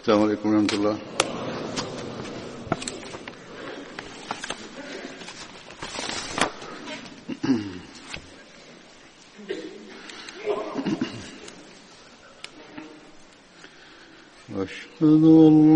السلام عليكم ورحمة الله أشهد أن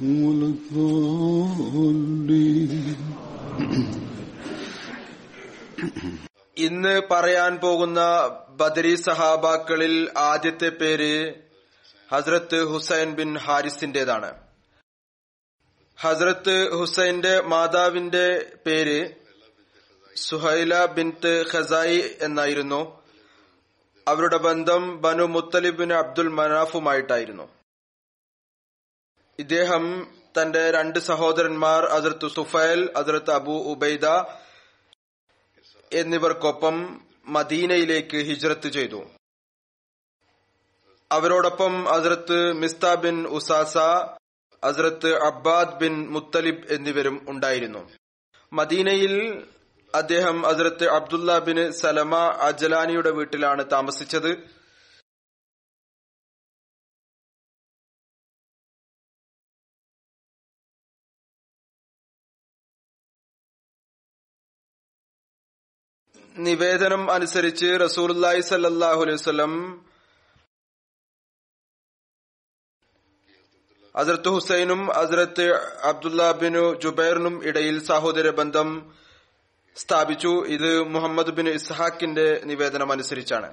ഇന്ന് പറയാൻ പോകുന്ന ബദരി സഹാബാക്കളിൽ ആദ്യത്തെ പേര് ഹസ്രത്ത് ഹുസൈൻ ബിൻ ഹാരിസിന്റേതാണ്. ഹസ്രത്ത് ഹുസൈന്റെ മാതാവിന്റെ പേര് സുഹൈല ബിൻത്ത് ഖസായി എന്നായിരുന്നു. അവരുടെ ബന്ധം ബനു മുത്തലിബിൻ അബ്ദുൽ മനാഫുമായിട്ടായിരുന്നു. ഇദ്ദേഹം തന്റെ രണ്ട് സഹോദരന്മാർ അതിർത്ത് സുഫൈൽ അതിർത്ത് അബു ഉബൈദ എന്നിവർക്കൊപ്പം മദീനയിലേക്ക് ഹിജ്രത്ത് ചെയ്തു. അവരോടൊപ്പം ഹസ്രത്ത് മിസ്ത ബിൻ ഉസാസ ഹസ്രത്ത് അബ്ബാദ് ബിൻ മുത്തലിബ് എന്നിവരും ഉണ്ടായിരുന്നു. മദീനയിൽ അദ്ദേഹം ഹസ്രത്ത് അബ്ദുല്ല ബിൻ സലമ അജലാനിയുടെ വീട്ടിലാണ് താമസിച്ചത്. നിവേദനം അനുസരിച്ച് റസൂർലായി സല്ലാഹു അലൈഹി വസല്ലം അസർത്ത് ഹുസൈനും അസരത്ത് അബ്ദുല്ല ബിനു ജുബൈറിനും ഇടയിൽ സഹോദര ബന്ധം സ്ഥാപിച്ചു. ഇത് മുഹമ്മദ് ബിൻ ഇസ്ഹാക്കിന്റെ നിവേദനം അനുസരിച്ചാണ്.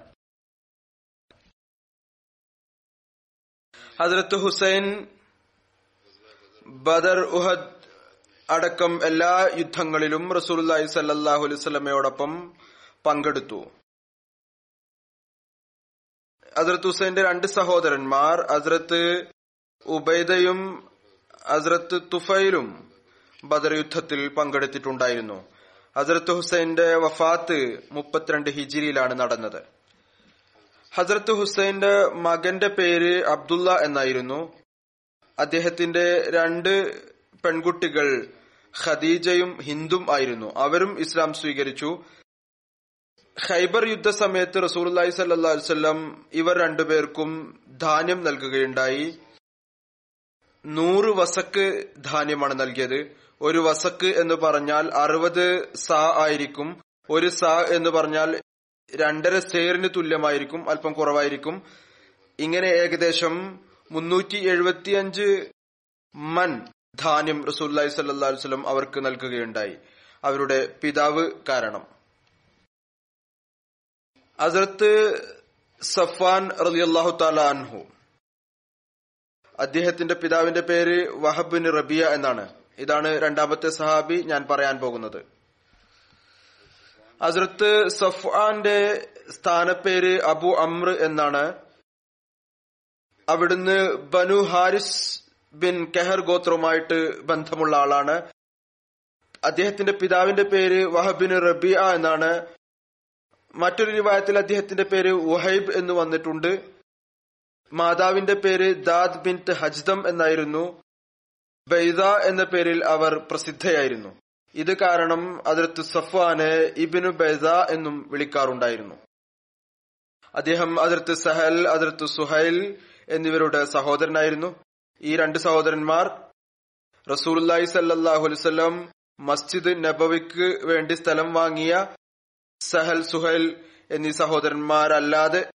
ഹസ്രത്ത് ഹുസൈൻ ബദർ ഉഹദ് അടക്കം എല്ലാ യുദ്ധങ്ങളിലും റസൂൽ സല്ലാഹു അലൈഹി സ്വലമയോടൊപ്പം പങ്കെടുത്തു. അസ്രത്ത് ഹുസൈന്റെ രണ്ട് സഹോദരന്മാർ അസ്രത്ത് ഉബൈദയും അസ്രത്ത് തുഫൈലും ബദർ യുദ്ധത്തിൽ പങ്കെടുത്തിട്ടുണ്ടായിരുന്നു. ഹസ്രത്ത് ഹുസൈന്റെ വഫാത്ത് മുപ്പത്തിരണ്ട് ഹിജിരിയിലാണ് നടന്നത്. ഹസ്രത്ത് ഹുസൈന്റെ മകന്റെ പേര് അബ്ദുള്ള എന്നായിരുന്നു. അദ്ദേഹത്തിന്റെ രണ്ട് പെൺകുട്ടികൾ ഖദീജയും ഹിന്ദും ആയിരുന്നു. അവരും ഇസ്ലാം സ്വീകരിച്ചു. ഖൈബർ യുദ്ധ സമയത്ത് റസൂലി സല്ലാ വല്ലം ഇവർ രണ്ടുപേർക്കും ധാന്യം നൽകുകയുണ്ടായി. നൂറ് വസക്ക് ധാന്യമാണ് നൽകിയത്. ഒരു വസക്ക് എന്ന് പറഞ്ഞാൽ അറുപത് സാ ആയിരിക്കും. ഒരു സാ എന്ന് പറഞ്ഞാൽ രണ്ടര സേറിന് തുല്യമായിരിക്കും അല്പം കുറവായിരിക്കും. ഇങ്ങനെ ഏകദേശം മുന്നൂറ്റി എഴുപത്തിയഞ്ച് മൻ ധാന്യം റസൂല്ലി സല്ലാ വല്ലം അവർക്ക് നൽകുകയുണ്ടായി. അവരുടെ പിതാവ് കാരണം. അസർത്ത് സഫാൻ റലിയല്ലാഹു അൻഹു. അദ്ദേഹത്തിന്റെ പിതാവിന്റെ പേര് വഹബിൻ റബിയ എന്നാണ്. ഇതാണ് രണ്ടാമത്തെ സഹാബി ഞാൻ പറയാൻ പോകുന്നത്. അസർത്ത് സഫാന്റെ സ്ഥാനപ്പേര് അബു അമ്ര എന്നാണ്. അവിടുന്ന് ബനു ഹാരിസ് ബിൻ കെഹർ ഗോത്രവുമായിട്ട് ബന്ധമുള്ള ആളാണ്. അദ്ദേഹത്തിന്റെ പിതാവിന്റെ പേര് വഹബിൻ റബിയ എന്നാണ്. മറ്റൊരു രൂപായത്തിൽ അദ്ദേഹത്തിന്റെ പേര് ഉഹൈബ് എന്ന് വന്നിട്ടുണ്ട്. മാതാവിന്റെ പേര് ദാദ് ബിൻ ഹജ്ദം എന്നായിരുന്നു. ബൈദ എന്ന പേരിൽ അവർ പ്രസിദ്ധയായിരുന്നു. ഇത് കാരണം അതിർത്ത് സഫ്വാനെ ഇബിനു ബൈദ എന്നും വിളിക്കാറുണ്ടായിരുന്നു. അദ്ദേഹം അതിർത്ത് സഹൽ അതിർത്ത് സുഹൈൽ എന്നിവരുടെ സഹോദരനായിരുന്നു. ഈ രണ്ട് സഹോദരന്മാർ റസൂൽ സല്ലാഹുലിസ്ലം മസ്ജിദ് നബവിക്ക് വേണ്ടി സ്ഥലം വാങ്ങിയ സഹൽ സുഹൈൽ എന്നീ സഹോദരന്മാരല്ലാതെ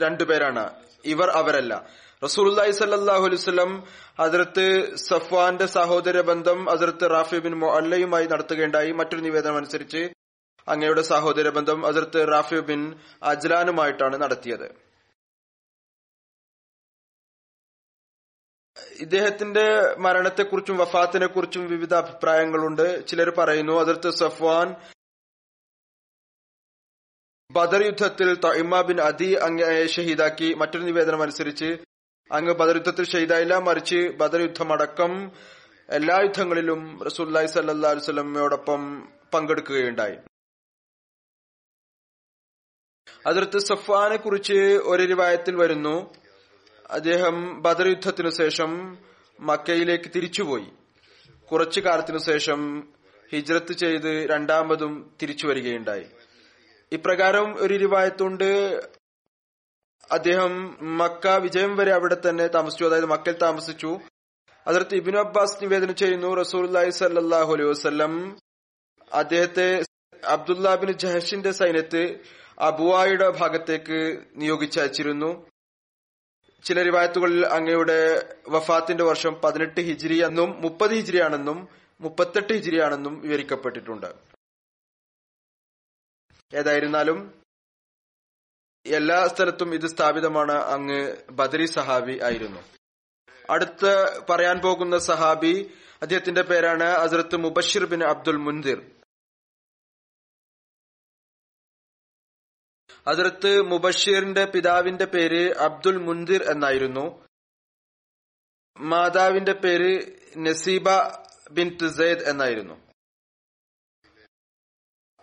രണ്ടുപേരാണ് ഇവർ അവരല്ല. റസൂലുല്ലാഹി സല്ലാഹു അലുസ്ലം അതിർത്ത് സഫ്വാന്റെ സഹോദര ബന്ധം അതിർത്ത് റാഫി ബിൻ മൊല്ലയുമായി നടത്തുകയുണ്ടായി. മറ്റൊരു നിവേദനം അനുസരിച്ച് അങ്ങയുടെ സഹോദര ബന്ധം അതിർത്ത് റാഫി ബിൻ അജ്ലാനുമായിട്ടാണ് നടത്തിയത്. ഇദ്ദേഹത്തിന്റെ മരണത്തെക്കുറിച്ചും വഫാത്തിനെ കുറിച്ചും വിവിധ അഭിപ്രായങ്ങളുണ്ട്. ചിലർ പറയുന്നു അതിർത്ത് സഫ്വാൻ ബദർ യുദ്ധത്തിൽ തൈമ ബിൻ അദി അങ്ങയെ ഷഹീദാക്കി മറ്റൊരു നിവേദനം അനുസരിച്ച് അങ്ങ് ബദർ യുദ്ധത്തിൽ ഷഹീദായില്ല മറിച്ച് ബദർ യുദ്ധമടക്കം എല്ലാ യുദ്ധങ്ങളിലും റസൂല്ലായി സല്ലാ വസ്ലമയോടൊപ്പം പങ്കെടുക്കുകയുണ്ടായി. അതിർത്ത് സഫ്വാനെ കുറിച്ച് ഒരു രൂപായത്തിൽ വരുന്നു. അദ്ദേഹം ബദർ യുദ്ധത്തിനു ശേഷം മക്കയിലേക്ക് തിരിച്ചുപോയി. കുറച്ചു കാലത്തിനു ശേഷം ഹിജ്രത്ത് ചെയ്ത് രണ്ടാമതും തിരിച്ചു വരികയുണ്ടായി ഇപ്രകാരം ഒരു രൂപായത്തുണ്ട് അദ്ദേഹം മക്ക വിജയം വരെ അവിടെ തന്നെ താമസിച്ചു. അതായത് മക്കയിൽ താമസിച്ചു. അതിർത്ത് ഇബിനു അബ്ബാസ് നിവേദനം ചെയ്യുന്നു റസൂർലായി സല്ലാഹു അലൈഹി വസ്ലം അദ്ദേഹത്തെ അബ്ദുല്ലാബിൻ ജഹഷിന്റെ സൈന്യത്ത് അബുവായുടെ ഭാഗത്തേക്ക് നിയോഗിച്ചയച്ചിരുന്നു ചില റിവായത്തുകളിൽ അങ്ങയുടെ വഫാത്തിന്റെ വർഷം പതിനെട്ട് ഹിജിരി എന്നും മുപ്പത് ഹിജിരിയാണെന്നും മുപ്പത്തെട്ട് ഹിജിരിയാണെന്നും വിവരിക്കപ്പെട്ടിട്ടുണ്ട്. ഏതായിരുന്നാലും എല്ലാ സ്ഥലത്തും ഇത് സ്ഥാപിതമാണ്. അങ്ങ് ബദരി സഹാബി ആയിരുന്നു. അടുത്ത് പറയാൻ പോകുന്ന സഹാബി അദ്ദേഹത്തിന്റെ പേരാണ് Hazrat Mubashir bin Abdul Mundir. അതിർത്ത് മുബഷീറിന്റെ പിതാവിന്റെ പേര് അബ്ദുൽ മുൻദിർ എന്നായിരുന്നു. മാതാവിന്റെ പേര് നസീബ ബിൻ തുസൈദ് എന്നായിരുന്നു.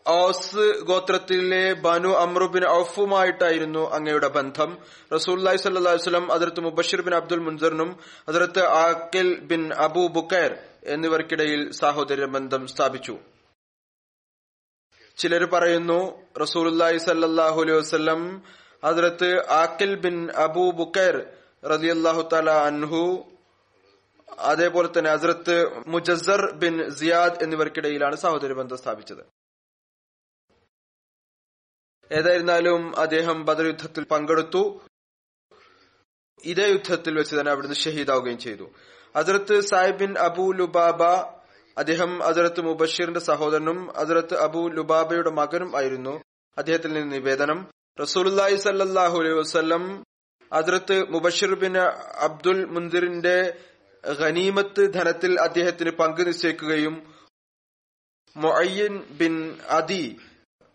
ഔസ് ഗോത്രത്തിലെ ബനു അമ്രുബിൻ ഔഫുമായിട്ടായിരുന്നു അങ്ങയുടെ ബന്ധം. റസൂല്ലായി സല്ലാസ്ലം അതിർത്ത് മുബഷിർ ബിൻ അബ്ദുൽ മുൻസറിനും അതിർത്ത് ആക്കിൽ ബിൻ അബു ബുക്കൈർ എന്നിവർക്കിടയിൽ സാഹോദര്യ ബന്ധം സ്ഥാപിച്ചു. ചിലർ പറയുന്നു റസൂലുല്ലായി സല്ലാഹു അലൈഹി വസ്ലം അതിർത്ത് ആക്കിൽ ബിൻ അബു ബുക്കൈർ റലിയല്ലാഹു തല അൻഹു അതേപോലെ തന്നെ ഹസ്രത്ത് മുജസർ ബിൻ സിയാദ് എന്നിവർക്കിടയിലാണ് സഹോദര ബന്ധം സ്ഥാപിച്ചത്. ഏതായിരുന്നാലും അദ്ദേഹം ബദർ യുദ്ധത്തിൽ പങ്കെടുത്തു. ഇതേ യുദ്ധത്തിൽ വെച്ച് തന്നെ അവിടുന്ന് ഷഹീദാവുകയും ചെയ്തു. അതിർത്ത് സാഹിബിൻ അബു ലുബാബ അദ്ദേഹം അതിർത്ത് മുബഷീറിന്റെ സഹോദരനും അതിർത്ത് അബു ലുബാബയുടെ മകനും ആയിരുന്നു. അദ്ദേഹത്തിൽ നിന്ന് നിവേദനം. റസൂലി സല്ലാഹു അലൈഹി വസ്ലം അതിർത്ത് മുബഷീർ ബിൻ അബ്ദുൽ മുന്തിറിന്റെ ഖനീമത്ത് ധനത്തിൽ അദ്ദേഹത്തിന് പങ്ക് നിശ്ചയിക്കുകയും മൊയ്യൻ ബിൻ അദി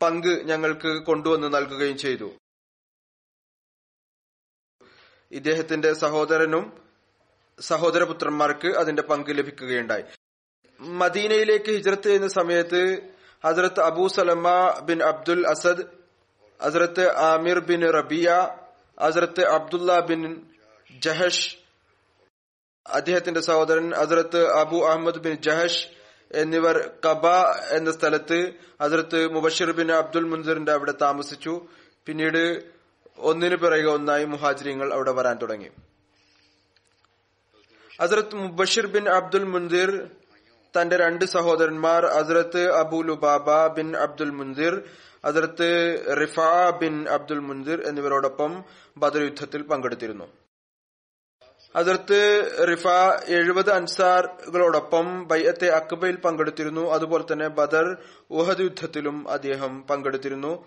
പങ്ക് ഞങ്ങൾക്ക് കൊണ്ടുവന്ന് നൽകുകയും ചെയ്തു. ഇദ്ദേഹത്തിന്റെ സഹോദരനും സഹോദരപുത്രന്മാർക്ക് അതിന്റെ പങ്ക് ലഭിക്കുകയുണ്ടായി. മദീനയിലേക്ക് ഹിജ്രത്ത് ചെയ്യുന്ന സമയത്ത് Hazrat Abu Salama bin Abdul Asad Hazrat Amir bin Rabia ഹസ്രത്ത് അബ്ദുല്ല ബിൻ ജഹഷ് അദ്ദേഹത്തിന്റെ സഹോദരൻ ഹസ്രത്ത് അബു അഹമ്മദ് ബിൻ ജഹഷ് എന്നിവർ കബ എന്ന സ്ഥലത്ത് അതിർത്ത് മുബഷിർ ബിൻ അബ്ദുൽ മുൻസിറിന്റെ അവിടെ താമസിച്ചു. പിന്നീട് ഒന്നിനു പിറകെ ഒന്നായി മുഹാജിരിങ്ങൾ അവിടെ വരാൻ തുടങ്ങി. Hazrat Mubashir bin Abdul Munzir തന്റെ രണ്ട് സഹോദരന്മാർ Hazrat Abu Lubaba bin Abdul Munzir അതിർത്ത് റിഫ ബിൻ അബ്ദുൽ മുൻസിർ എന്നിവരോടൊപ്പം ബദർ യുദ്ധത്തിൽ പങ്കെടുത്തിരുന്നു. അതിർത്ത് റിഫ എഴുപത് അൻസാറുകളോടൊപ്പം ബൈഅത്തെ അക്ബയിൽ പങ്കെടുത്തിരുന്നു. അതുപോലെ തന്നെ ബദർ ഉഹദ് യുദ്ധത്തിലും അദ്ദേഹം പങ്കെടുത്തിരുന്നു.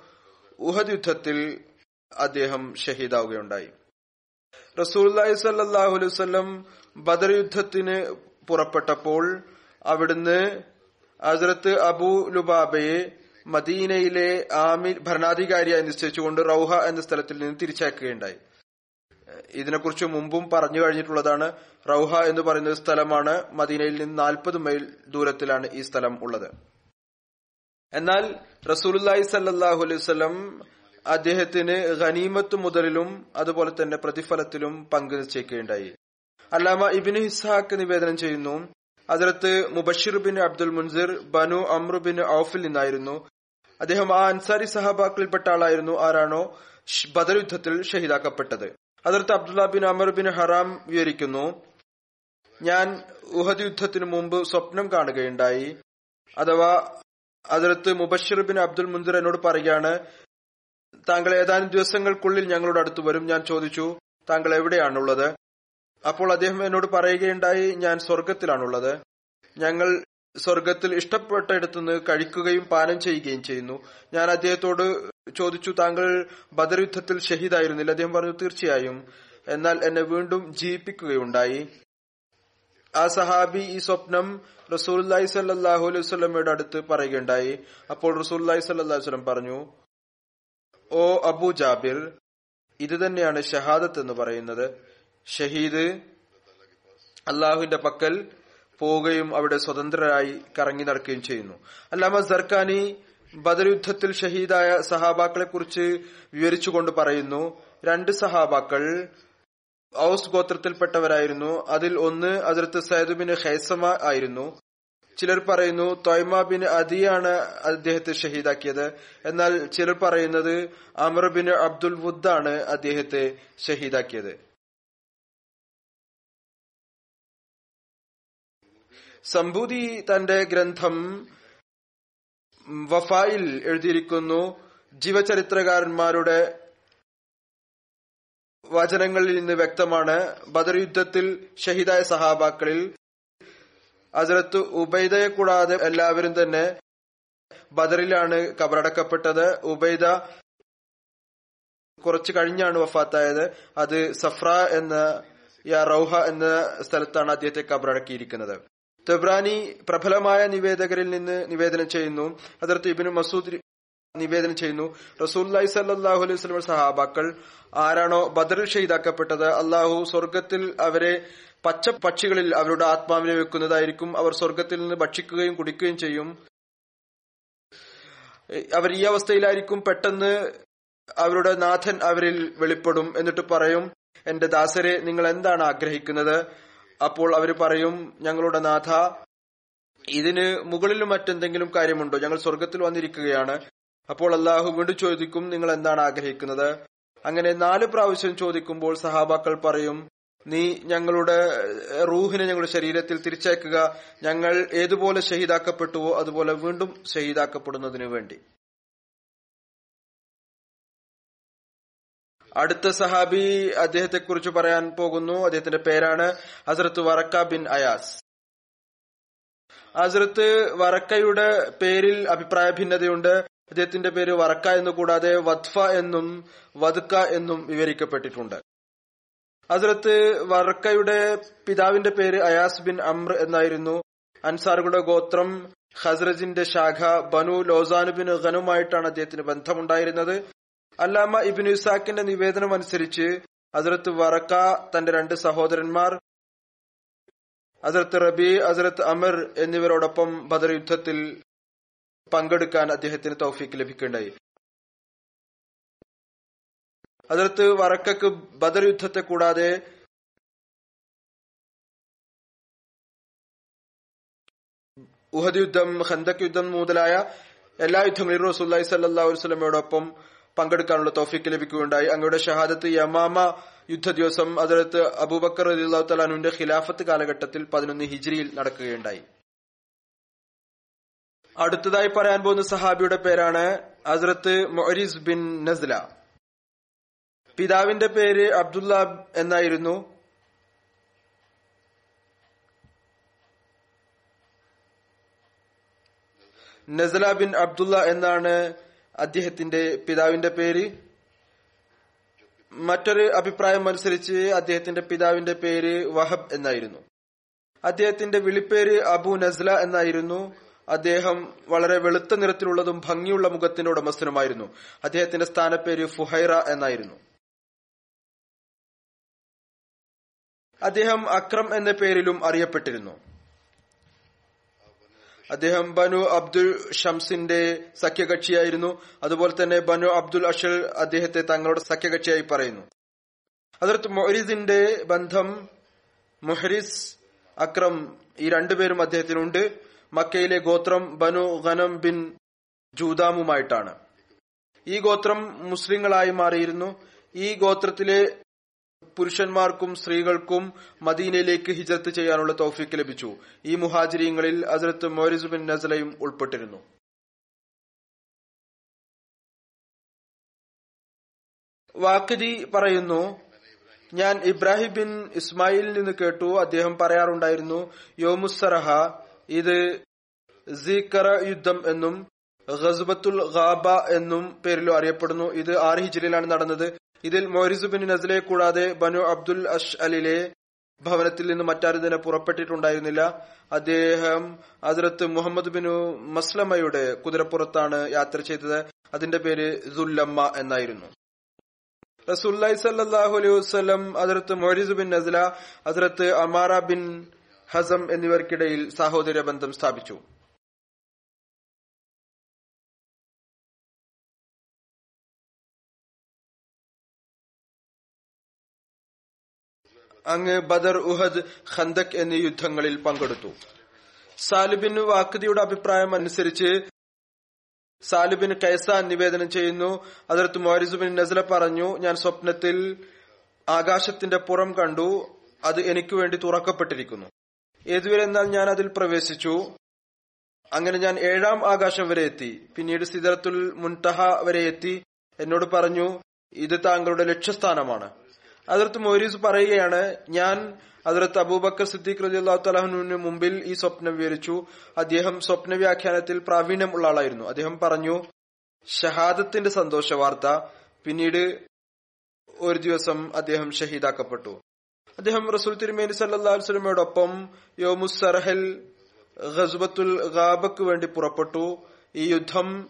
ഉഹദ് യുദ്ധത്തിൽ അദ്ദേഹം ഷഹീദാവുകയുണ്ടായി. റസൂല്ലി സല്ലാഹു അലൈവല്ലം ബദർ യുദ്ധത്തിന് പുറപ്പെട്ടപ്പോൾ അവിടുന്ന് അസരത്ത് അബു ലുബാബയെ മദീനയിലെ ആമിർ ഭരണാധികാരിയായി നിശ്ചയിച്ചുകൊണ്ട് റൌഹ എന്ന സ്ഥലത്തിൽ നിന്ന് തിരിച്ചയക്കുകയുണ്ടായി. ഇതിനെക്കുറിച്ച് മുമ്പും പറഞ്ഞു കഴിഞ്ഞിട്ടുള്ളതാണ്. റൌഹ എന്ന് പറയുന്ന സ്ഥലമാണ്. മദീനയിൽ നിന്ന് നാൽപ്പത് മൈൽ ദൂരത്തിലാണ് ഈ സ്ഥലം ഉള്ളത്. എന്നാൽ റസൂലുല്ലായി സല്ലാഹു അലൈഹി വസല്ലം അദ്ദേഹത്തിന് ഖനീമത്ത് മുതലിലും അതുപോലെ തന്നെ പ്രതിഫലത്തിലും പങ്ക് നിശ്ചയിക്കുകയുണ്ടായി. അല്ലാമ ഇബിന് ഹിസ്ഹാക്ക് നിവേദനം ചെയ്യുന്നു അതിലത്ത് Mubashir bin Abdul Munzir Banu Amr bin ഔഫിൽ നിന്നായിരുന്നു. അദ്ദേഹം ആ അൻസാരി സഹബാക്കളിൽപ്പെട്ട ആളായിരുന്നു. ആരാണോ? ബദർ യുദ്ധത്തിൽ ഷഹീദാക്കപ്പെട്ടത്. അതിർത്ത് അബ്ദുല്ല ബിൻ അമർ ബിൻ ഹറാം വിവരിക്കുന്നു ഞാൻ ഉഹദ് യുദ്ധത്തിന് മുമ്പ് സ്വപ്നം കാണുകയുണ്ടായി. അഥവാ അതിർത്ത് മുബഷിർ ബിൻ അബ്ദുൽ മുൻസിർ എന്നോട് പറയുകയാണ് താങ്കൾ ഏതാനും ദിവസങ്ങൾക്കുള്ളിൽ ഞങ്ങളുടെ അടുത്ത് വരും ഞാൻ ചോദിച്ചു. താങ്കൾ എവിടെയാണുള്ളത്? അപ്പോൾ അദ്ദേഹം എന്നോട് പറയുകയുണ്ടായി ഞാൻ സ്വർഗത്തിലാണുള്ളത് ഞങ്ങൾ സ്വർഗത്തിൽ ഇഷ്ടപ്പെട്ടയിടത്തുനിന്ന് കഴിക്കുകയും പാനം ചെയ്യുകയും ചെയ്യുന്നു. ഞാൻ അദ്ദേഹത്തോട് ചോദിച്ചു താങ്കൾ ബദർ യുദ്ധത്തിൽ ഷഹീദായിരുന്നില്ല? അദ്ദേഹം പറഞ്ഞു തീർച്ചയായും. എന്നാൽ എന്നെ വീണ്ടും ജീവിപ്പിക്കുകയുണ്ടായി. ആ സഹാബി ഈ സ്വപ്നം റസൂല്ലായി സല്ലാഹു അലൈഹി സ്വലമയുടെ അടുത്ത് പറയുകയുണ്ടായി. അപ്പോൾ റസൂല്ലായി സല്ലാഹു വസ്ലം പറഞ്ഞു ഓ അബു ജാബിർ ഇത് തന്നെയാണ് ഷഹാദത്ത് എന്ന് പറയുന്നത്. ഷഹീദ് അള്ളാഹുവിന്റെ പക്കൽ പോവുകയും അവിടെ സ്വതന്ത്രരായി കറങ്ങി നടക്കുകയും ചെയ്യുന്നു. അല്ലാമ സർക്കാനി ബദർ യുദ്ധത്തിൽ ഷഹീദായ സഹാബാക്കളെ കുറിച്ച് വിവരിച്ചുകൊണ്ട് പറയുന്നു രണ്ട് സഹാബാക്കൾ ഔസ് ഗോത്രത്തിൽപ്പെട്ടവരായിരുന്നു. അതിൽ ഒന്ന് അതിർത്ത് സൈദുബിൻ ഹൈസമ ആയിരുന്നു. ചിലർ പറയുന്നു തൊയ്മ ബിൻ അദിയാണ് അദ്ദേഹത്തെ ഷഹീദാക്കിയത്. എന്നാൽ ചിലർ പറയുന്നത് അമർ ബിൻ അബ്ദുൽ വുദ്ദാണ് അദ്ദേഹത്തെ ഷഹീദാക്കിയത്. സംബൂതി തന്റെ ഗ്രന്ഥം വഫായിൽ എഴുതിയിരിക്കുന്നു. ജീവചരിത്രകാരന്മാരുടെ വചനങ്ങളിൽ നിന്ന് വ്യക്തമാണ്. ബദർ യുദ്ധത്തിൽ ഷഹീദായ സഹാബാക്കളിൽ അതിലത്ത് ഉബൈദയെ കൂടാതെ എല്ലാവരും തന്നെ ബദറിലാണ് കബറടക്കപ്പെട്ടത്. ഉബൈദ കുറച്ചു കഴിഞ്ഞാണ് വഫാത്തായത്. അത് സഫ്ര എന്ന യാ റൌഹ എന്ന സ്ഥലത്താണ് അദ്ദേഹത്തെ കബറടക്കിയിരിക്കുന്നത്. തെബ്രാനി പ്രബലമായ നിവേദകരിൽ നിന്ന് നിവേദനം ചെയ്യുന്നു. അതിർത്ത് ഇബിന് മസൂദ് നിവേദനം ചെയ്യുന്നു. റസൂല്ലി സല്ലാഹു അലൈഹി സ്വലം സഹാബാക്കൾ ആരാണോ ബദറിൽ ഷെയ്താക്കപ്പെട്ടത് അള്ളാഹു സ്വർഗത്തിൽ അവരെ പച്ച പക്ഷികളിൽ അവരുടെ ആത്മാവിനെ വെക്കുന്നതായിരിക്കും. അവർ സ്വർഗത്തിൽ നിന്ന് ഭക്ഷിക്കുകയും കുടിക്കുകയും ചെയ്യും. അവർ ഈ അവസ്ഥയിലായിരിക്കും. പെട്ടെന്ന് അവരുടെ നാഥൻ അവരിൽ വെളിപ്പെടും. എന്നിട്ട് പറയും എന്റെ ദാസരെ നിങ്ങൾ എന്താണ് ആഗ്രഹിക്കുന്നത്? അപ്പോൾ അവർ പറയും ഞങ്ങളുടെ നാഥ ഇതിന് മുകളിലും മറ്റെന്തെങ്കിലും കാര്യമുണ്ടോ? ഞങ്ങൾ സ്വർഗത്തിൽ വന്നിരിക്കുകയാണ്. അപ്പോൾ അള്ളാഹു വീണ്ടും ചോദിക്കും നിങ്ങൾ എന്താണ് ആഗ്രഹിക്കുന്നത്? അങ്ങനെ നാല് പ്രാവശ്യം ചോദിക്കുമ്പോൾ സഹാബാക്കൾ പറയും നീ ഞങ്ങളുടെ റൂഹിനെ ഞങ്ങളുടെ ശരീരത്തിൽ തിരിച്ചയക്കുക. ഞങ്ങൾ ഏതുപോലെ ഷഹീദാക്കപ്പെട്ടുവോ അതുപോലെ വീണ്ടും ഷഹീദാക്കപ്പെടുന്നതിനു വേണ്ടി. അടുത്ത സഹാബി അദ്ദേഹത്തെ കുറിച്ച് പറയാൻ പോകുന്നു. അദ്ദേഹത്തിന്റെ പേരാണ് ഹസ്രത്ത് വറക്ക ബിൻ അയാസ്. ഹസ്രത്ത് വറക്കയുടെ പേരിൽ അഭിപ്രായ ഭിന്നതയുണ്ട്. അദ്ദേഹത്തിന്റെ പേര് വറക്ക എന്ന് കൂടാതെ വദ്ഫ എന്നും വദുക്ക എന്നും വിവരിക്കപ്പെട്ടിട്ടുണ്ട്. ഹസ്രത്ത് വറക്കയുടെ പിതാവിന്റെ പേര് അയാസ് ബിൻ അമ്ര എന്നായിരുന്നു. അൻസാറുകളുടെ ഗോത്രം ഹസ്രജിന്റെ ശാഖ ബനു ലോസാനു ബിൻ ഖനുമായിട്ടാണ് അദ്ദേഹത്തിന് ബന്ധമുണ്ടായിരുന്നത്. അല്ലാമ ഇബിൻ ഇസാഖിന്റെ നിവേദനം അനുസരിച്ച് ഹസരത്ത് വറക്ക തന്റെ രണ്ട് സഹോദരന്മാർ ഹസരത്ത് റബി ഹസരത്ത് അമർ എന്നിവരോടൊപ്പം ബദർ യുദ്ധത്തിൽ പങ്കെടുക്കാൻ അദ്ദേഹത്തിന് തൗഫീക്ക് ലഭിക്കുകയുണ്ടായി. അതിർത്ത് വറക്കക്ക് ബദർ യുദ്ധത്തെ കൂടാതെ ഉഹദ് യുദ്ധം ഹന്തക് യുദ്ധം മുതലായ എല്ലാ യുദ്ധങ്ങളിലും റസൂല്ലി സല്ലാ വസ്ലമയോടൊപ്പം പങ്കെടുക്കാനുള്ള തോഫിക്ക് ലഭിക്കുകയുണ്ടായി. അങ്ങയുടെ ഷഹാദത്ത് യമാമ യുദ്ധ ദിവസം അതിർത്ത് അബൂബക്കർ അലിഹു തലാനുവിന്റെ ഖിലാഫത്ത് കാലഘട്ടത്തിൽ പതിനൊന്ന് ഹിജ്രിയിൽ നടക്കുകയുണ്ടായി. അടുത്തതായി പറയാൻ പോകുന്ന സഹാബിയുടെ പേരാണ് ഹസ്രത്ത് മൊരീസ് ബിൻ നസ്ല. പിതാവിന്റെ പേര് അബ്ദുല്ല എന്നായിരുന്നു. നസല ബിൻ അബ്ദുല്ല എന്നാണ് അദ്ദേഹത്തിന്റെ പിതാവിന്റെ പേര്? മറ്റൊരു അഭിപ്രായം അനുസരിച്ച് അദ്ദേഹത്തിന്റെ പിതാവിന്റെ പേര് വഹബ് എന്നായിരുന്നു. അദ്ദേഹത്തിന്റെ വിളിപ്പേര് അബു നസ്ല എന്നായിരുന്നു. അദ്ദേഹം വളരെ വെളുത്ത നിറത്തിലുള്ളതും ഭംഗിയുള്ള മുഖത്തിന്റെ ഉടമസ്ഥനുമായിരുന്നു. അദ്ദേഹത്തിന്റെ സ്ഥാനപ്പേര് ഫുഹൈറ എന്നായിരുന്നു. അദ്ദേഹം അക്രം എന്ന പേരിലും അറിയപ്പെട്ടിരുന്നു. അദ്ദേഹം ബനു അബ്ദുൽ ഷംസിന്റെ സഖ്യകക്ഷിയായിരുന്നു. അതുപോലെ തന്നെ ബനു അബ്ദുൽ അഷൽ അദ്ദേഹത്തെ തങ്ങളുടെ സഖ്യകക്ഷിയായി പറയുന്നു. അതിർത്ത് മൊഹരീസിന്റെ ബന്ധം മൊഹരീസ് അക്രം ഈ രണ്ടുപേരും അദ്ദേഹത്തിനുണ്ട്. മക്കയിലെ ഗോത്രം ബനു ഖനം ബിൻ ജൂദാമുമായിട്ടാണ്. ഈ ഗോത്രം മുസ്ലിങ്ങളായി മാറിയിരുന്നു. ഈ ഗോത്രത്തിലെ പുരുഷന്മാർക്കും സ്ത്രീകൾക്കും മദീനയിലേക്ക് ഹിജത്ത് ചെയ്യാനുള്ള തോഫിക്ക് ലഭിച്ചു. ഈ മുഹാജിരിങ്ങളിൽ അസരത്ത് മോരിസ് ബിൻ നസലയും ഉൾപ്പെട്ടിരുന്നു. വാക്കിരി പറയുന്നു ഞാൻ ഇബ്രാഹിം ബിൻ ഇസ്മായിലിൽ നിന്ന് കേട്ടു. അദ്ദേഹം പറയാറുണ്ടായിരുന്നു യോമുസറഹ ഇത് സീക്കറ യുദ്ധം എന്നും ഖസ്ബത്തുൽ ഗാബ എന്നും പേരിലും അറിയപ്പെടുന്നു. ഇത് ആറ് ഹിജിറിലാണ് നടന്നത്. ഇതിൽ മോരിസ് ബിൻ നസ്ലെ കൂടാതെ ബനു അബ്ദുൽ അഷ് അലിലെ ഭവനത്തിൽ നിന്ന് മറ്റാരും തന്നെ പുറപ്പെട്ടിട്ടുണ്ടായിരുന്നില്ല. അദ്ദേഹം അതിർത്ത് മുഹമ്മദ് ബിനു മസ്ലമയുടെ കുതിരപ്പുറത്താണ് യാത്ര ചെയ്തത്. അതിന്റെ പേര് ദുല്ലമ്മ എന്നായിരുന്നു. റസൂല്ലായി സല്ലാഹു അലൈഹി വസ്ലം അതിർത്ത് മൊഹരിസ് ബിൻ നസ്ല അതിർത്ത് അമാറ ബിൻ ഹസം എന്നിവർക്കിടയിൽ സഹോദര ബന്ധം സ്ഥാപിച്ചു. അങ്ങ് ബദർ ഉഹദ് ഖന്തക് എന്നീ യുദ്ധങ്ങളിൽ പങ്കെടുത്തു. സാലിബിൻ വാക്കുതിയുടെ അഭിപ്രായം അനുസരിച്ച് സാലിബിന് കൈസാൻ നിവേദനം ചെയ്യുന്നു. അതിർത്ത് മോരിസുബിൻ നസല പറഞ്ഞു ഞാൻ സ്വപ്നത്തിൽ ആകാശത്തിന്റെ പുറം കണ്ടു. അത് എനിക്ക് വേണ്ടി തുറക്കപ്പെട്ടിരിക്കുന്നു. ഏതുവരെ എന്നാൽ ഞാൻ അതിൽ പ്രവേശിച്ചു. അങ്ങനെ ഞാൻ ഏഴാം ആകാശം വരെ എത്തി. പിന്നീട് സിദറത്തുൽ മുൻതഹ വരെ എത്തി. എന്നോട് പറഞ്ഞു ഇത് താങ്കളുടെ ലക്ഷ്യസ്ഥാനമാണ്. അതിർത്ത് മൊരീസ് പറയുകയാണ് ഞാൻ അതിർത്ത് അബൂബക്കർ സിദ്ദീഖ് റജി അള്ളാഹു തലാഹുവിന് മുമ്പിൽ ഈ സ്വപ്നം വിവരിച്ചു. അദ്ദേഹം സ്വപ്ന വ്യാഖ്യാനത്തിൽ പ്രാവീണ്യം ഉള്ള ആളായിരുന്നു. അദ്ദേഹം പറഞ്ഞു ഷഹാദത്തിന്റെ സന്തോഷ വാർത്ത പിന്നീട് ഒരു ദിവസം അദ്ദേഹം ഷഹീദാക്കപ്പെട്ടു. അദ്ദേഹം റസൂൽ തിരുമേനി സല്ലാ വസ്ലമയോടൊപ്പം യോമുസർഹൽ ഖസ്ബത്തുൽ ഖാബക്ക് വേണ്ടി പുറപ്പെട്ടു. ഈ യുദ്ധം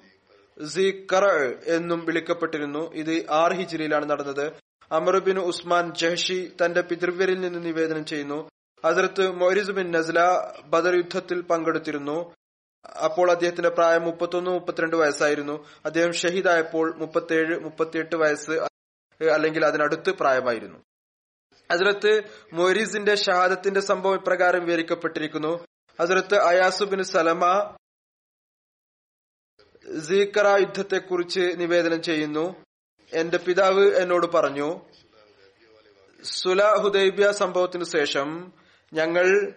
സിഖറ എന്നും വിളിക്കപ്പെട്ടിരുന്നു. ഇത് ആർ ഹിജിലാണ് നടന്നത്. അമറുബിൻ ഉസ്മാൻ ജഹഷി തന്റെ പിതൃവ്യരിൽ നിന്ന് നിവേദനം ചെയ്യുന്നു. അതിർത്ത് ബിൻ നസ്ല ബദർ യുദ്ധത്തിൽ പങ്കെടുത്തിരുന്നു. അപ്പോൾ അദ്ദേഹത്തിന്റെ പ്രായം മുപ്പത്തൊന്ന് മുപ്പത്തിരണ്ട് വയസ്സായിരുന്നു. അദ്ദേഹം ഷഹീദായപ്പോൾ മുപ്പത്തിയേഴ് മുപ്പത്തിയെട്ട് വയസ്സ് അല്ലെങ്കിൽ അതിനടുത്ത് പ്രായമായിരുന്നു. ഹസ്രത്ത് മൊരീസിന്റെ ഷഹാദത്തിന്റെ സംഭവം ഇപ്രകാരം വിവരിക്കപ്പെട്ടിരിക്കുന്നു. ഹസ്രത്ത് അയാസുബിൻ സലമ സീക്കറ യുദ്ധത്തെക്കുറിച്ച് നിവേദനം ചെയ്യുന്നു. എന്റെ പിതാവ് എന്നോട് പറഞ്ഞു സുല ഹുദൈബിയ സംഭവത്തിനു ശേഷം ഞങ്ങൾ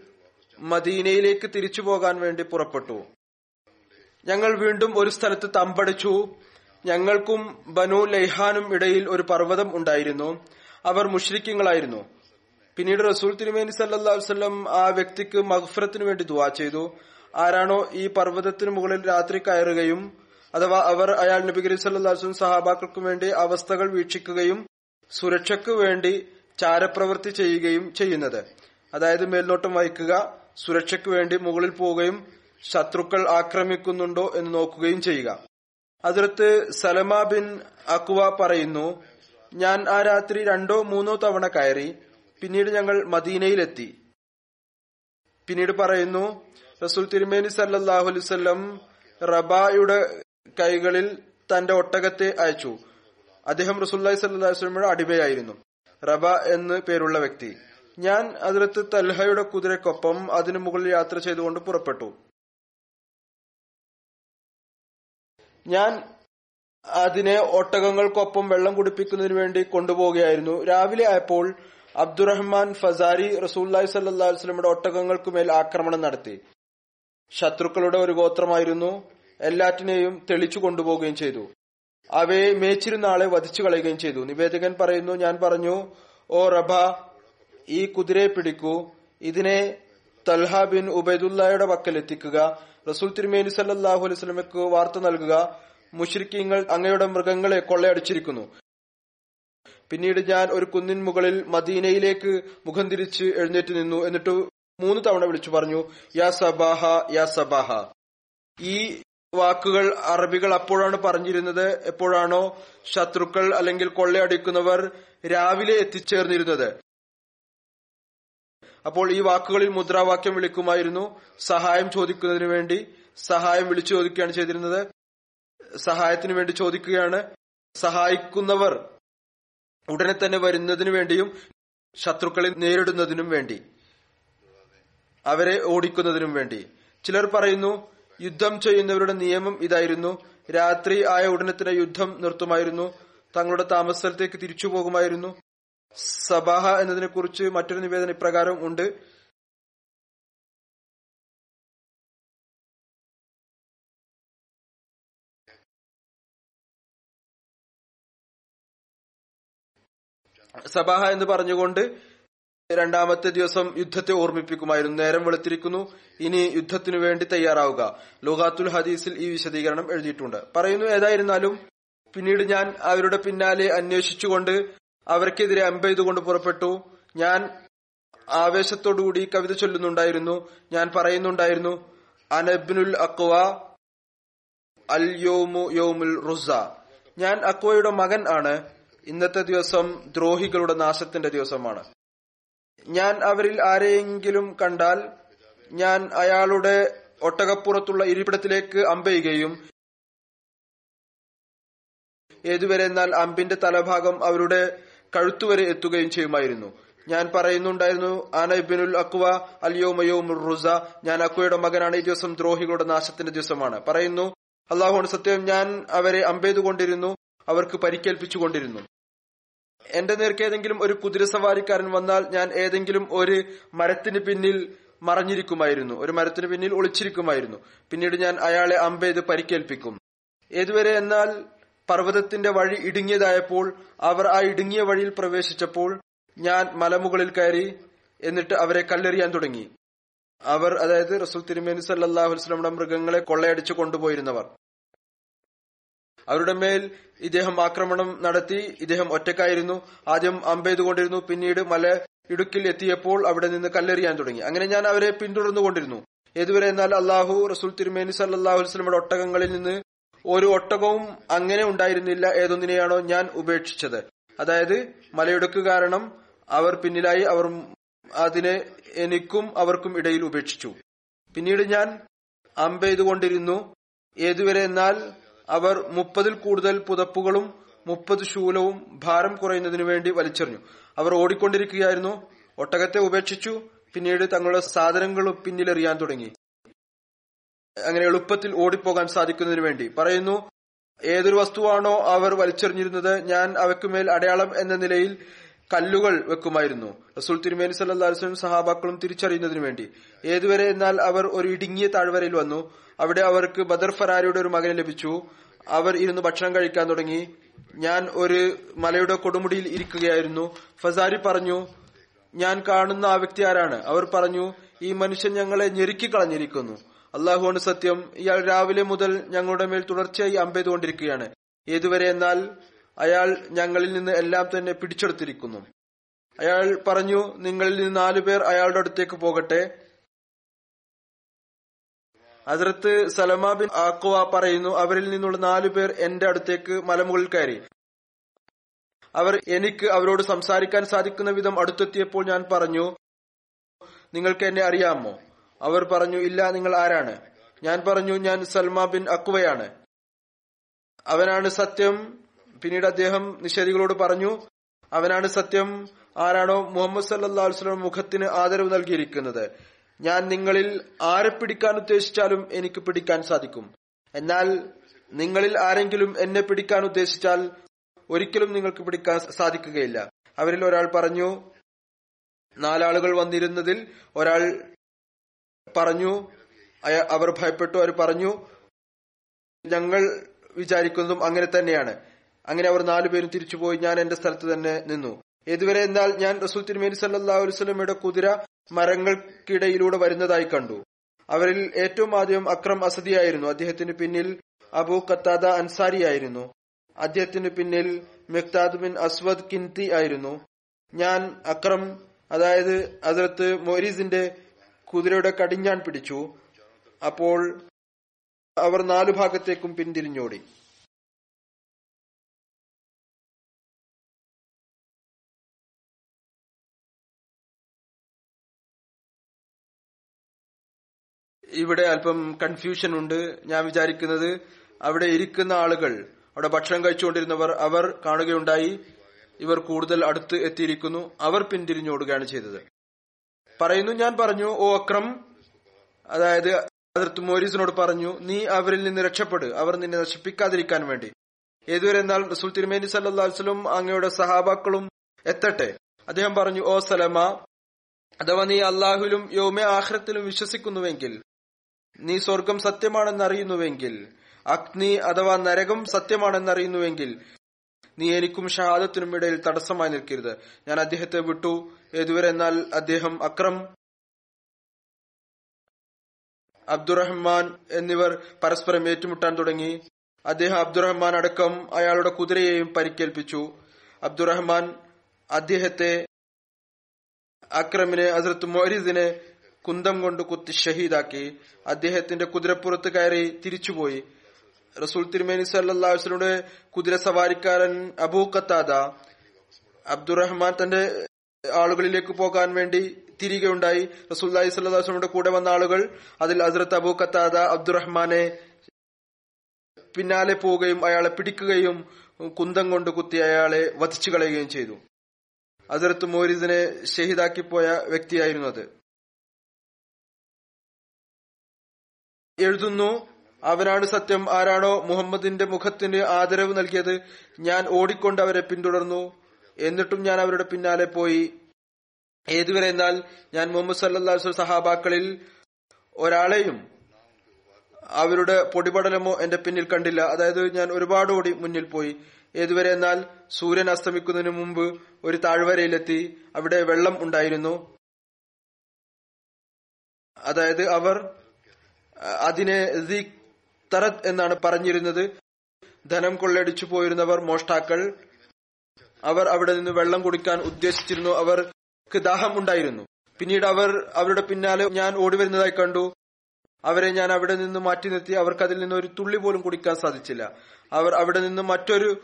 മദീനയിലേക്ക് തിരിച്ചു പോകാൻ വേണ്ടി പുറപ്പെട്ടു. ഞങ്ങൾ വീണ്ടും ഒരു സ്ഥലത്ത് തമ്പടിച്ചു. ഞങ്ങൾക്കും ബനു ലൈഹാനും ഇടയിൽ ഒരു പർവതം ഉണ്ടായിരുന്നു. അവർ മുഷ്രിക്കങ്ങളായിരുന്നു പിന്നീട് റസൂൽ തിരുമേനി സല്ലാസ്ലം ആ വ്യക്തിക്ക് മഹ്ഫറത്തിനു വേണ്ടി ദുവാ ചെയ്തു. ആരാണോ ഈ പർവതത്തിനു മുകളിൽ രാത്രി കയറുകയും അഥവാ അവർ അയാൾ നബി കരീം സല്ലാസ്ലും സഹാബാക്കൾക്കും വേണ്ടി അവസ്ഥകൾ വീക്ഷിക്കുകയും സുരക്ഷയ്ക്ക് വേണ്ടി ചാരപ്രവൃത്തി ചെയ്യുകയും ചെയ്യുന്നത്. അതായത് മേൽനോട്ടം വഹിക്കുക സുരക്ഷയ്ക്ക് വേണ്ടി മുകളിൽ പോവുകയും ശത്രുക്കൾ ആക്രമിക്കുന്നുണ്ടോ എന്ന് നോക്കുകയും ചെയ്യുക. അതിർത്ത് സലമ ബിൻ അക്വ പറയുന്നു ഞാൻ ആ രാത്രി രണ്ടോ മൂന്നോ തവണ കയറി പിന്നീട് ഞങ്ങൾ മദീനയിലെത്തി. പിന്നീട് പറയുന്നു റസൂൽ തിരുമേനി സല്ലാഹു അലൈവല്ലം റബായുടെ കൈകളിൽ തന്റെ ഒട്ടകത്തെ അയച്ചു. അദ്ദേഹം റസൂല്ലായി സല്ലാസ്ലമയുടെ അടിമയായിരുന്നു. റബ എന്ന് പേരുള്ള വ്യക്തി. ഞാൻ അതിർത്ത് തൽഹയുടെ കുതിരക്കൊപ്പം അതിനു മുകളിൽ യാത്ര ചെയ്തുകൊണ്ട് പുറപ്പെട്ടു. ഞാൻ അതിനെ ഒട്ടകങ്ങൾക്കൊപ്പം വെള്ളം കുടിപ്പിക്കുന്നതിന് വേണ്ടി കൊണ്ടുപോവുകയായിരുന്നു. രാവിലെ ആയപ്പോൾ അബ്ദുറഹ്മാൻ ഫസാരി റസൂല്ലായി സല്ലാ വസ്ലമയുടെ ഒട്ടകങ്ങൾക്കുമേൽ ആക്രമണം നടത്തി. ശത്രുക്കളുടെ ഒരു ഗോത്രമായിരുന്നു എല്ലാറ്റിനെയും തെളിച്ചു കൊണ്ടുപോവുകയും ചെയ്തു. അവയെ മേച്ചിരുന്ന ആളെ വധിച്ചു കളയുകയും ചെയ്തു. നിവേദകൻ പറയുന്നു ഞാൻ പറഞ്ഞു ഓ റബ ഈ കുതിരയെ പിടിക്കൂ. ഇതിനെ തൽഹ ബിൻ ഉബൈദുല്ലയുടെ പക്കൽ എത്തിക്കുക. റസൂൽ തിരുമേനി സല്ലാഹു അലൈഹി വാർത്ത നൽകുക. മുഷ്രിഖിങ്ങൾ അങ്ങയുടെ മൃഗങ്ങളെ കൊള്ളയടിച്ചിരിക്കുന്നു. പിന്നീട് ഞാൻ ഒരു കുന്നിൻ മുകളിൽ മദീനയിലേക്ക് മുഖം തിരിച്ച് എഴുന്നേറ്റ് നിന്നു. എന്നിട്ട് മൂന്ന് തവണ വിളിച്ചു പറഞ്ഞു യാ സബാഹ യാ സബാഹ. ഈ വാക്കുകൾ അറബികൾ അപ്പോഴാണ് പറഞ്ഞിരുന്നത്. എപ്പോഴാണോ ശത്രുക്കൾ അല്ലെങ്കിൽ കൊള്ളയടിക്കുന്നവർ രാവിലെ എത്തിച്ചേർന്നിരുന്നത്. അപ്പോൾ ഈ വാക്കുകളിൽ മുദ്രാവാക്യം വിളിക്കുമായിരുന്നു. സഹായം ചോദിക്കുന്നതിന് വേണ്ടി സഹായം വിളിച്ചു ചോദിക്കുകയാണ് ചെയ്തിരുന്നത്. സഹായത്തിന് വേണ്ടി ചോദിക്കുകയാണ്. സഹായിക്കുന്നവർ ഉടനെ തന്നെ വരുന്നതിനു വേണ്ടിയും ശത്രുക്കളെ നേരിടുന്നതിനും വേണ്ടി. അവരെ ഓടിക്കുന്നതിനും വേണ്ടി. ചിലർ പറയുന്നു യുദ്ധം ചെയ്യുന്നവരുടെ നിയമം ഇതായിരുന്നു. രാത്രി ആയ ഉടനെ തന്നെ യുദ്ധം നിർത്തുമായിരുന്നു. തങ്ങളുടെ താമസസ്ഥലത്തേക്ക് തിരിച്ചു പോകുമായിരുന്നു സബാഹ എന്നതിനെ കുറിച്ച് മറ്റൊരു നിവേദനം ഇപ്രകാരം ഉണ്ട്. സബാഹ എന്ന് പറഞ്ഞുകൊണ്ട് രണ്ടാമത്തെ ദിവസം യുദ്ധത്തെ ഓർമ്മിപ്പിക്കുമായിരുന്നു. നേരം വെളുത്തിരിക്കുന്നു. ഇനി യുദ്ധത്തിനു വേണ്ടി തയ്യാറാവുക. ലോകാത്തുൽ ഹദീസിൽ ഈ വിശദീകരണം എഴുതിയിട്ടുണ്ട്. പറയുന്നു ഏതായിരുന്നാലും പിന്നീട് ഞാൻ അവരുടെ പിന്നാലെ അന്വേഷിച്ചുകൊണ്ട് അവർക്കെതിരെ അമ്പെയ്തുകൊണ്ട് പുറപ്പെട്ടു. ഞാൻ ആവേശത്തോടുകൂടി കവിത ചൊല്ലുന്നുണ്ടായിരുന്നു. ഞാൻ പറയുന്നുണ്ടായിരുന്നു അനബ്നുൽ അക്വ അൽ യോമു യോമുൽ റുസ ഞാൻ അക്വയുടെ മകൻ ആണ്. ഇന്നത്തെ ദിവസം ദ്രോഹികളുടെ നാശത്തിന്റെ ദിവസമാണ്. ഞാൻ അവരിൽ ആരെയെങ്കിലും കണ്ടാൽ ഞാൻ അയാളുടെ ഒട്ടകപ്പുറത്തുള്ള ഇരിപ്പിടത്തിലേക്ക് അമ്പെയ്യുകയും ഏതുവരെ എന്നാൽ അമ്പിന്റെ തലഭാഗം അവരുടെ കഴുത്തുവരെ എത്തുകയും ചെയ്യുമായിരുന്നു. ഞാൻ പറയുന്നുണ്ടായിരുന്നു ആന ഇബിനുൽ അക്വ അലിയോമയോമുർ റുസ. ഞാൻ അക്വയുടെ മകനാണ്. ഈ ദിവസം ദ്രോഹികളുടെ നാശത്തിന്റെ ദിവസമാണ്. പറയുന്നു അള്ളാഹു സത്യം ഞാൻ അവരെ അമ്പെയ്തുകൊണ്ടിരുന്നു അവർക്ക് പരിക്കേൽപ്പിച്ചുകൊണ്ടിരുന്നു. എന്റെ നേർക്ക് ഏതെങ്കിലും ഒരു കുതിരസവാരിക്കാരൻ വന്നാൽ ഞാൻ ഏതെങ്കിലും ഒരു മരത്തിന് പിന്നിൽ മറഞ്ഞിരിക്കുമായിരുന്നു. ഒരു മരത്തിന് പിന്നിൽ ഒളിച്ചിരിക്കുമായിരുന്നു. പിന്നീട് ഞാൻ അയാളെ അമ്പെയ്ത് പരിക്കേൽപ്പിക്കും. ഏതുവരെ എന്നാൽ പർവതത്തിന്റെ വഴി ഇടുങ്ങിയതായപ്പോൾ അവർ ആ ഇടുങ്ങിയ വഴിയിൽ പ്രവേശിച്ചപ്പോൾ ഞാൻ മലമുകളിൽ കയറി എന്നിട്ട് അവരെ കല്ലെറിയാൻ തുടങ്ങി. അവർ അതായത് റസൂൽ തിരുമേനി സല്ലാഹു വസ്ലമിയുടെ മൃഗങ്ങളെ കൊള്ളയടിച്ചു കൊണ്ടുപോയിരുന്നവർ. അവരുടെ മേൽ ഇദ്ദേഹം ആക്രമണം നടത്തി ഇദ്ദേഹം ഒറ്റക്കായിരുന്നു ആദ്യം അമ്പെയ്തുകൊണ്ടിരുന്നു പിന്നീട് മല ഇടുക്കിൽ എത്തിയപ്പോൾ അവിടെ നിന്ന് കല്ലെറിയാൻ തുടങ്ങി. അങ്ങനെ ഞാൻ അവരെ പിന്തുടർന്നുകൊണ്ടിരുന്നു ഏതുവരെ എന്നാൽ അള്ളാഹു റസൂൽ തിരുമേനി സല്ലാഹു വസ്ലമിയുടെ ഒട്ടകങ്ങളിൽ നിന്ന് ഒരു ഒട്ടകവും അങ്ങനെ ഉണ്ടായിരുന്നില്ല ഏതൊന്നിനെയാണോ ഞാൻ ഉപേക്ഷിച്ചത്. അതായത് മലയിടുക്ക് കാരണം അവർ പിന്നിലായി അവർ അതിനെ എനിക്കും അവർക്കും ഇടയിൽ ഉപേക്ഷിച്ചു. പിന്നീട് ഞാൻ അമ്പെയ്തുകൊണ്ടിരുന്നു. ഏതുവരെ എന്നാൽ അവർ മുപ്പതിൽ കൂടുതൽ പുതപ്പുകളും മുപ്പത് ശൂലവും ഭാരം കുറയുന്നതിനു വേണ്ടി വലിച്ചെറിഞ്ഞു. അവർ ഓടിക്കൊണ്ടിരിക്കുകയായിരുന്നു. ഒട്ടകത്തെ ഉപേക്ഷിച്ചു. പിന്നീട് തങ്ങളുടെ സാധനങ്ങൾ പിന്നിലെറിയാൻ തുടങ്ങി. അങ്ങനെ എളുപ്പത്തിൽ ഓടിപ്പോകാൻ സാധിക്കുന്നതിനു വേണ്ടി. പറയുന്നു ഏതൊരു വസ്തുവാണോ അവർ വലിച്ചെറിഞ്ഞിരുന്നത് ഞാൻ അവയ്ക്കുമേൽ അടയാളം എന്ന നിലയിൽ കല്ലുകൾ വെക്കുമായിരുന്നു. റസൂൽ തിരുമേനി സല്ലാസ്ലും സഹാബാക്കളും തിരിച്ചറിയുന്നതിനു വേണ്ടി. ഏതുവരെ എന്നാൽ അവർ ഒരു ഇടുങ്ങിയ താഴ്വരയിൽ വന്നു. അവിടെ അവർക്ക് ബദർ ഫറാരിയുടെ ഒരു മകനെ ലഭിച്ചു. അവർ ഇരുന്ന് ഭക്ഷണം കഴിക്കാൻ തുടങ്ങി. ഞാൻ ഒരു മലയുടെ കൊടുമുടിയിൽ ഇരിക്കുകയായിരുന്നു. ഫസാരി പറഞ്ഞു ഞാൻ കാണുന്ന ആ വ്യക്തി ആരാണ്? അവർ പറഞ്ഞു ഈ മനുഷ്യൻ ഞങ്ങളെ ഞെരുക്കി കളഞ്ഞിരിക്കുന്നു. അള്ളാഹുവാണ് സത്യം ഇയാൾ രാവിലെ മുതൽ ഞങ്ങളുടെ മേൽ തുടർച്ചയായി അമ്പെയ്തുകൊണ്ടിരിക്കുകയാണ്. ഏതുവരെ എന്നാൽ അയാൾ ഞങ്ങളിൽ നിന്ന് എല്ലാം തന്നെ പിടിച്ചെടുത്തിരിക്കുന്നു. അയാൾ പറഞ്ഞു നിങ്ങളിൽ നിന്ന് നാലു പേർ അയാളുടെ അടുത്തേക്ക് പോകട്ടെ. അതിർത്ത് സലമ ബിൻ ആക്കുവ പറയുന്നു അവരിൽ നിന്നുള്ള നാലു പേർ എന്റെ അടുത്തേക്ക് മലമുകളിൽ കയറി. അവർ എനിക്ക് അവരോട് സംസാരിക്കാൻ സാധിക്കുന്ന വിധം അടുത്തെത്തിയപ്പോൾ ഞാൻ പറഞ്ഞു നിങ്ങൾക്ക് എന്നെ അറിയാമോ? അവർ പറഞ്ഞു ഇല്ല നിങ്ങൾ ആരാണ്? ഞാൻ പറഞ്ഞു ഞാൻ സൽമാ ബിൻ അക്വയാണ് അവനാണ് സത്യം പിന്നീട് അദ്ദേഹം നിഷേധികളോട് പറഞ്ഞു അവനാണ് സത്യം ആരാണോ മുഹമ്മദ് സല്ലാ വസ്ലം മുഖത്തിന് ആദരവ് നൽകിയിരിക്കുന്നത്. ഞാൻ നിങ്ങളിൽ ആരെ പിടിക്കാൻ ഉദ്ദേശിച്ചാലും എനിക്ക് പിടിക്കാൻ സാധിക്കും. എന്നാൽ നിങ്ങളിൽ ആരെങ്കിലും എന്നെ പിടിക്കാൻ ഉദ്ദേശിച്ചാൽ ഒരിക്കലും നിങ്ങൾക്ക് പിടിക്കാൻ സാധിക്കുകയില്ല. അവരിൽ ഒരാൾ പറഞ്ഞു നാലാളുകൾ വന്നിരുന്നതിൽ ഒരാൾ പറഞ്ഞു അവർ ഭയപ്പെട്ടു. അവർ പറഞ്ഞു ഞങ്ങൾ വിചാരിക്കുന്നതും അങ്ങനെ തന്നെയാണ്. അങ്ങനെ അവർ നാലുപേരും തിരിച്ചുപോയി. ഞാൻ എന്റെ സ്ഥലത്ത് തന്നെ നിന്നു. ഇതുവരെ എന്നാൽ ഞാൻ റസൂൽ തിരുമേനി സല്ലാ അലുസ്ലമയുടെ കുതിര മരങ്ങൾക്കിടയിലൂടെ വരുന്നതായി കണ്ടു. അവരിൽ ഏറ്റവും ആദ്യം അക്രം അസദിയായിരുന്നു അദ്ദേഹത്തിന് പിന്നിൽ അബു കത്താദ അൻസാരി അദ്ദേഹത്തിന് പിന്നിൽ മെക്താദ് ബിൻ അസ്വദ് കിൻതി ആയിരുന്നു. ഞാൻ അക്രം അതായത് അതിർത്ത് മൊരീസിന്റെ കുതിരയുടെ കടിഞ്ഞാൻ പിടിച്ചു. അപ്പോൾ അവർ നാലു ഭാഗത്തേക്കും പിന്തിരിഞ്ഞോടി. ഇവിടെ അല്പം കൺഫ്യൂഷൻ ഉണ്ട്. ഞാൻ വിചാരിക്കുന്നത് അവിടെ ഇരിക്കുന്ന ആളുകൾ അവിടെ ഭക്ഷണം കഴിച്ചുകൊണ്ടിരുന്നവർ അവർ കാണുകയുണ്ടായി. ഇവർ കൂടുതൽ അടുത്ത് എത്തിയിരിക്കുന്നു. അവർ പിന്തിരിഞ്ഞോടുകയാണ് ചെയ്തത്. പറയുന്നു ഞാൻ പറഞ്ഞു ഓ അക്രം. അതായത് അതിർത്ത് മോരീസിനോട് പറഞ്ഞു നീ അവരിൽ നിന്ന് രക്ഷപ്പെട്. അവർ നിന്നെ നശിപ്പിക്കാതിരിക്കാൻ വേണ്ടി. ഏതുവരെ എന്നാൽ റസൂൽ തിരുമേനി സല്ലാസ്ലും അങ്ങയുടെ സഹാബാക്കളും എത്തട്ടെ. അദ്ദേഹം പറഞ്ഞു ഓ സലമ അഥവാ നീ അള്ളാഹുലും യോമെ ആഹ്റത്തിലും വിശ്വസിക്കുന്നുവെങ്കിൽ നീ സ്വർഗം സത്യമാണെന്നറിയുന്നുവെങ്കിൽ അഗ്നി അഥവാ നരകം സത്യമാണെന്നറിയുന്നുവെങ്കിൽ നീ എനിക്കും ഷഹാദത്തിനും ഇടയിൽ തടസ്സമായി നിൽക്കരുത്. ഞാൻ അദ്ദേഹത്തെ വിട്ടു. ഏതുവരെ എന്നാൽ അദ്ദേഹം അക്രം അബ്ദുറഹ്മാൻ എന്നിവർ പരസ്പരം ഏറ്റുമുട്ടാൻ തുടങ്ങി. അദ്ദേഹം അബ്ദുറഹ്മാൻ അടക്കം അയാളുടെ കുതിരയെയും പരിക്കേൽപ്പിച്ചു. അബ്ദുറഹ്മാൻ അദ്ദേഹത്തെ അക്രമിനെ അസരത്ത് മൊഹരീദിനെ കുന്തം കൊണ്ട് കുത്തി ഷഹീദാക്കി. അദ്ദേഹത്തിന്റെ കുതിരപ്പുറത്ത് കയറി തിരിച്ചുപോയി. റസൂൽ തിരുമേനി സല്ലാസ്ലയുടെ കുതിര സവാരിക്കാരൻ അബൂ കത്താദ അബ്ദുറഹ്മാൻ തന്റെ ആളുകളിലേക്ക് പോകാൻ വേണ്ടി തിരികെ ഉണ്ടായി അലൈഹി സ്വല്ലാസ്ലമിയുടെ കൂടെ വന്ന ആളുകൾ അതിൽ ഹസ്രത്ത് അബൂ കത്താദ അബ്ദുറഹ്മാനെ പിന്നാലെ പോവുകയും അയാളെ പിടിക്കുകയും കുന്തം കൊണ്ട് കുത്തി അയാളെ വധിച്ചു കളയുകയും ചെയ്തു. ഹസരത്ത് മോരിദിനെ ഷഹീദാക്കി പോയ വ്യക്തിയായിരുന്നു അത്. എഴുതുന്നു അവനാണ് സത്യം. ആരാണോ മുഹമ്മദിന്റെ മുഖത്തിന് ആദരവ് നൽകിയത്? ഞാൻ ഓടിക്കൊണ്ട് അവരെ പിന്തുടർന്നു. എന്നിട്ടും ഞാൻ അവരുടെ പിന്നാലെ പോയി. ഏതുവരെ എന്നാൽ ഞാൻ മുഹമ്മദ് സല്ലാസ് സഹാബാക്കളിൽ ഒരാളെയും അവരുടെ പൊടിപടലമോ എന്റെ പിന്നിൽ കണ്ടില്ല. അതായത് ഞാൻ ഒരുപാട് ഓടി മുന്നിൽ പോയി. ഏതുവരെ എന്നാൽ സൂര്യൻ അസ്തമിക്കുന്നതിന് മുമ്പ് ഒരു താഴ്വരയിലെത്തി. അവിടെ വെള്ളം ഉണ്ടായിരുന്നു. അതായത് അവർ അതിനെ തറത് എന്നാണ് പറഞ്ഞിരുന്നത്. ധനം കൊള്ളയടിച്ചു പോയിരുന്നവർ മോഷ്ടാക്കൾ. അവർ അവിടെ നിന്ന് വെള്ളം കുടിക്കാൻ ഉദ്ദേശിച്ചിരുന്നു. അവർക്ക് ദാഹം ഉണ്ടായിരുന്നു. പിന്നീട് അവർ അവരുടെ പിന്നാലെ ഞാൻ ഓടി വരുന്നതായി കണ്ടു. അവരെ ഞാൻ അവിടെ നിന്ന് മാറ്റി നിർത്തി. അവർക്ക് അതിൽ നിന്ന് ഒരു തുള്ളി പോലും കുടിക്കാൻ സാധിച്ചില്ല. അവർ അവിടെ നിന്ന് മറ്റൊരു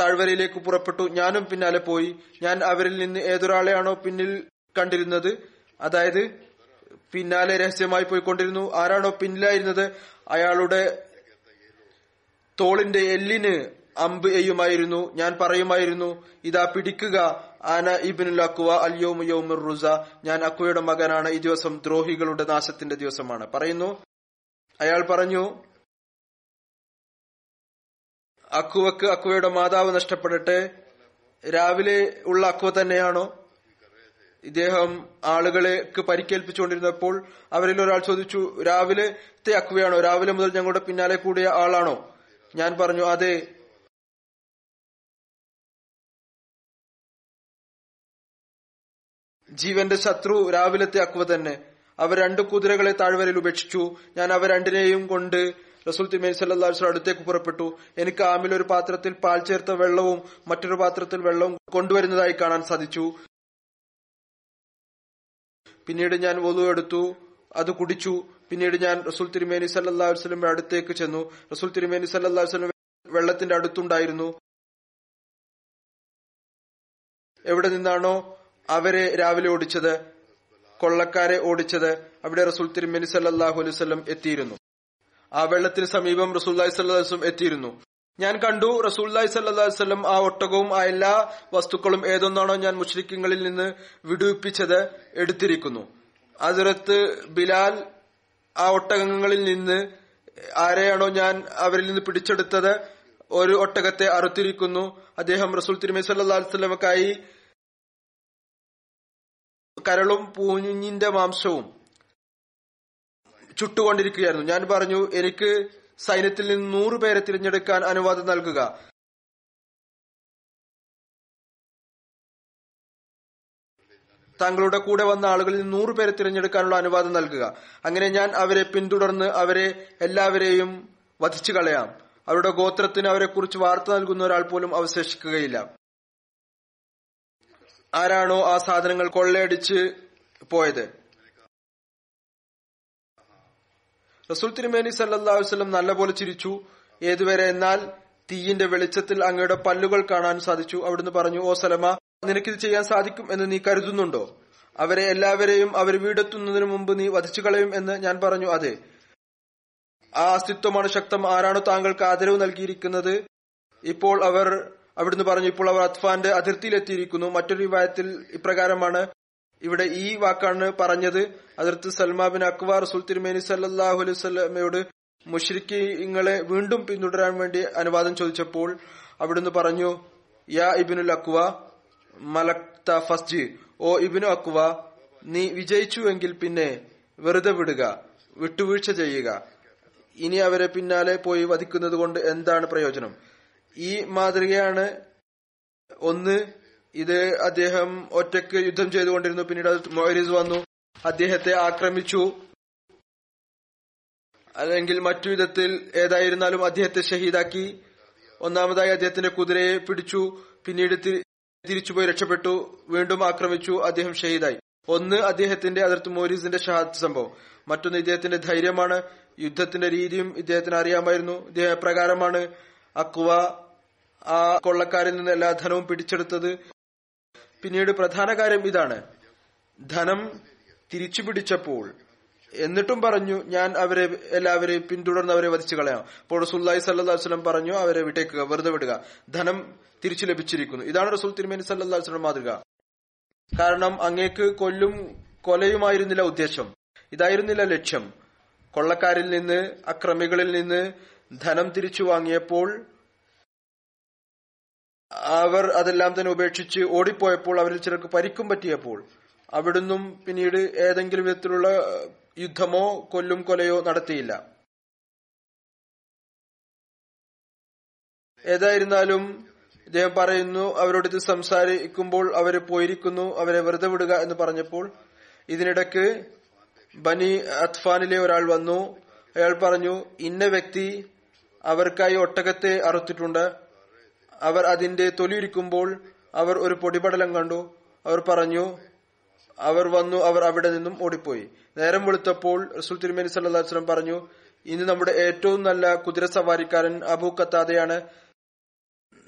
താഴ്വരയിലേക്ക് പുറപ്പെട്ടു. ഞാനും പിന്നാലെ പോയി. ഞാൻ അവരിൽ നിന്ന് ഏതൊരാളെയാണോ പിന്നിൽ കണ്ടിരുന്നത്. അതായത് പിന്നാലെ രഹസ്യമായി പോയിക്കൊണ്ടിരുന്നു. ആരാണോ പിന്നിലായിരുന്നത്? അയാളുടെ തോളിന്റെ എല്ലിന് അമ്പ് എയ്യുമായിരുന്നു. ഞാൻ പറയുമായിരുന്നു ഇതാ പിടിക്കുക. ആന ഇബിനുൽ അക്വ അൽയോമു യോമുർ റുസ. ഞാൻ അക്വയുടെ മകനാണ്. ഈ ദിവസം ദ്രോഹികളുടെ നാശത്തിന്റെ ദിവസമാണ്. പറയുന്നു അയാൾ പറഞ്ഞു അക്കുവക്ക് അക്കുവയുടെ മാതാവ് നഷ്ടപ്പെടട്ടെ. രാവിലെ ഉള്ള അക്കുവ തന്നെയാണോ? ഇദ്ദേഹം ആളുകളെക്ക് പരിക്കേൽപ്പിച്ചുകൊണ്ടിരുന്നപ്പോൾ അവരിൽ ഒരാൾ ചോദിച്ചു രാവിലത്തെ അക്വയാണോ? രാവിലെ മുതൽ ഞങ്ങളുടെ പിന്നാലെ കൂടിയ ആളാണോ? ഞാൻ പറഞ്ഞു അതെ. ജീവന്റെ ശത്രു രാവിലത്തെ അക്വ തന്നെ. അവർ രണ്ട് കുതിരകളെ താഴ്വരയിൽ ഉപേക്ഷിച്ചു. ഞാൻ അവ രണ്ടിനെയും കൊണ്ട് റസൂൽ തിമേൻ സല്ലാസ് അടുത്തേക്ക് പുറപ്പെട്ടു. എനിക്ക് ആമിൽ ഒരു പാത്രത്തിൽ പാൽ ചേർത്ത വെള്ളവും മറ്റൊരു പാത്രത്തിൽ വെള്ളവും കൊണ്ടുവരുന്നതായി കാണാൻ സാധിച്ചു. പിന്നീട് ഞാൻ വധു എടുത്തു അത് കുടിച്ചു. പിന്നീട് ഞാൻ റസൂൽ തിരുമേനി സല്ലാ വസ്ലമിന്റെ അടുത്തേക്ക് ചെന്നു. റസൂൽ തിരുമേനി സല്ലാ വസ്ലം വെള്ളത്തിന്റെ അടുത്തുണ്ടായിരുന്നു. എവിടെ നിന്നാണോ അവരെ രാവിലെ ഓടിച്ചത് കൊള്ളക്കാരെ ഓടിച്ചത് അവിടെ റസൂൽ തിരുമേനി സല്ലാഹു അലൈവല്ലം എത്തിയിരുന്നു. ആ വെള്ളത്തിന് സമീപം റസൂല്ലായി സല്ലാസ്ലം എത്തിയിരുന്നു. ഞാൻ കണ്ടു റസൂല്ലായി സല്ലാസ്ലം ആ ഒട്ടകവും ആ എല്ലാ വസ്തുക്കളും ഏതൊന്നാണോ ഞാൻ മുഷ്രിഖങ്ങളിൽ നിന്ന് വിടുവിപ്പിച്ചത് എടുത്തിരിക്കുന്നു. അതിരത്ത് ബിലാൽ ആ ഒട്ടകങ്ങളിൽ നിന്ന് ആരെയാണോ ഞാൻ അവരിൽ നിന്ന് പിടിച്ചെടുത്തത് ഒരു ഒട്ടകത്തെ അറുത്തിരിക്കുന്നു. അദ്ദേഹം റസൂൽ തിരുമേ സല്ലാസ്ലമക്കായി കരളും പൂഞ്ഞിന്റെ മാംസവും ചുട്ടുകൊണ്ടിരിക്കുകയായിരുന്നു. ഞാൻ പറഞ്ഞു എനിക്ക് സൈന്യത്തിൽ നിന്ന് നൂറുപേരെ തിരഞ്ഞെടുക്കാൻ അനുവാദം നൽകുക. താങ്കളുടെ കൂടെ വന്ന ആളുകളിൽ നൂറുപേരെ തിരഞ്ഞെടുക്കാനുള്ള അനുവാദം നൽകുക. അങ്ങനെ ഞാൻ അവരെ പിന്തുടർന്ന് അവരെ എല്ലാവരെയും വധിച്ചു കളയാം. അവരുടെ ഗോത്രത്തിന് അവരെക്കുറിച്ച് വാർത്ത നൽകുന്ന ഒരാൾ പോലും അവശേഷിക്കുകയില്ല. ആരാണോ ആ സാധനങ്ങൾ കൊള്ളയടിച്ച് പോയത്? റസൂൽ തിരുമേനി സല്ലാ വസ്ലം നല്ലപോലെ ചിരിച്ചു. ഏതുവരെ എന്നാൽ തീയിന്റെ വെളിച്ചത്തിൽ അങ്ങയുടെ പല്ലുകൾ കാണാൻ സാധിച്ചു. അവിടുന്ന് പറഞ്ഞു ഓ സലമ നിനക്കിത് ചെയ്യാൻ സാധിക്കും എന്ന് നീ കരുതുന്നുണ്ടോ? അവരെ എല്ലാവരെയും അവർ വീടെത്തുന്നതിന് മുമ്പ് നീ വധിച്ചു കളയും എന്ന് ഞാൻ പറഞ്ഞു അതെ. ആ അസ്തിത്വമാണ് ശക്തം. ആരാണോ താങ്കൾക്ക് ആദരവ് നൽകിയിരിക്കുന്നത്? ഇപ്പോൾ അവർ അവിടുന്ന് പറഞ്ഞു ഇപ്പോൾ അവർ അത്ഫാന്റെ അതിർത്തിയിലെത്തിയിരിക്കുന്നു. മറ്റൊരു വിവാഹത്തിൽ ഇപ്രകാരമാണ് ഇവിടെ ഈ വാക്കാണ് പറഞ്ഞത്. അതിർത്ത് സൽമാ ബിൻ അക്വാർ റസൂൽ തിരുമേനി സല്ലാഹു അലൈഹി സ്വലമയോട് മുഷ്രിഖിങ്ങളെ വീണ്ടും പിന്തുടരാൻ വേണ്ടി അനുവാദം ചോദിച്ചപ്പോൾ അവിടുന്ന് പറഞ്ഞു യാ ഇബിനുൽ അക്വ മലക്ത ഫസ്ജി. ഓ ഇബിനു അക്വ നീ വിജയിച്ചുവെങ്കിൽ പിന്നെ വെറുതെ വിടുക വിട്ടുവീഴ്ച ചെയ്യുക. ഇനി അവരെ പിന്നാലെ പോയി വധിക്കുന്നത് കൊണ്ട് എന്താണ് പ്രയോജനം? ഈ മാതൃകയാണ് ഒന്ന് ഇത് അദ്ദേഹം ഒറ്റയ്ക്ക് യുദ്ധം ചെയ്തുകൊണ്ടിരുന്നു. പിന്നീട് അത് മൊഹരീസ് വന്നു. അദ്ദേഹത്തെ ആക്രമിച്ചു. അല്ലെങ്കിൽ മറ്റു വിധത്തിൽ ഏതായിരുന്നാലും അദ്ദേഹത്തെ ഷഹീദാക്കി. ഒന്നാമതായി അദ്ദേഹത്തിന്റെ കുതിരയെ പിടിച്ചു. പിന്നീട് തിരിച്ചുപോയി രക്ഷപ്പെട്ടു. വീണ്ടും ആക്രമിച്ചു. അദ്ദേഹം ഷഹീദായി. ഒന്ന് അദ്ദേഹത്തിന്റെ അതിർത്ത് മോരീസിന്റെ ഷഹാദ് സംഭവം. മറ്റൊന്ന് ഇദ്ദേഹത്തിന്റെ ധൈര്യമാണ്. യുദ്ധത്തിന്റെ രീതിയും ഇദ്ദേഹത്തിന് അറിയാമായിരുന്നു. ഇദ്ദേഹം പ്രകാരമാണ് അക്വ ആ കൊള്ളക്കാരിൽ നിന്ന് എല്ലാ ധനവും പിടിച്ചെടുത്തത്. പിന്നീട് പ്രധാന കാര്യം ഇതാണ്. ധനം തിരിച്ചു പിടിച്ചപ്പോൾ എന്നിട്ടും പറഞ്ഞു ഞാൻ അവരെ എല്ലാവരെയും പിന്തുടർന്ന് അവരെ വധിച്ചു കളയാം. അപ്പോൾ റസൂല്ലായി സല്ലാസ്ലം പറഞ്ഞു അവരെ വിട്ടേക്കുക വെറുതെ വിടുക. ധനം തിരിച്ചു ലഭിച്ചിരിക്കുന്നു. ഇതാണ് റസൂൽ തിരുമേനി സല്ലാ വസ്ലം മാതൃക. കാരണം അങ്ങേക്ക് കൊല്ലും കൊലയുമായിരുന്നില്ല ഉദ്ദേശം. ഇതായിരുന്നില്ല ലക്ഷ്യം. കൊള്ളക്കാരിൽ നിന്ന് അക്രമികളിൽ നിന്ന് ധനം തിരിച്ചു വാങ്ങിയപ്പോൾ അവർ അതെല്ലാം തന്നെ ഉപേക്ഷിച്ച് ഓടിപ്പോയപ്പോൾ അവരിൽ ചിലർക്ക് പരിക്കും പറ്റിയപ്പോൾ അവിടുന്നും പിന്നീട് ഏതെങ്കിലും വിധത്തിലുള്ള യുദ്ധമോ കൊല്ലും കൊലയോ നടത്തിയില്ല. ഏതായിരുന്നാലും ഇദ്ദേഹം പറയുന്നു അവരോട് ഇത് സംസാരിക്കുമ്പോൾ അവരെ പോയിരിക്കുന്നു അവരെ വെറുതെ വിടുക എന്ന് പറഞ്ഞപ്പോൾ ഇതിനിടക്ക് ബനി അത്ഫാനിലെ ഒരാൾ വന്നു. അയാൾ പറഞ്ഞു ഇന്ന വ്യക്തി അവർക്കായി ഒട്ടകത്തെ അറുത്തിട്ടുണ്ട്. അവർ അതിന്റെ തൊലിയിരിക്കുമ്പോൾ അവർ ഒരു പൊടിപടലം കണ്ടു. അവർ പറഞ്ഞു അവർ വന്നു അവർ അവിടെ നിന്നും ഓടിപ്പോയി. നേരം വെളുത്തപ്പോൾ റസൂൽ തിരുമേനി സല്ലാസ്ലം പറഞ്ഞു ഇന്ന് നമ്മുടെ ഏറ്റവും നല്ല കുതിര സവാരിക്കാരൻ അബു കത്താദയാണ്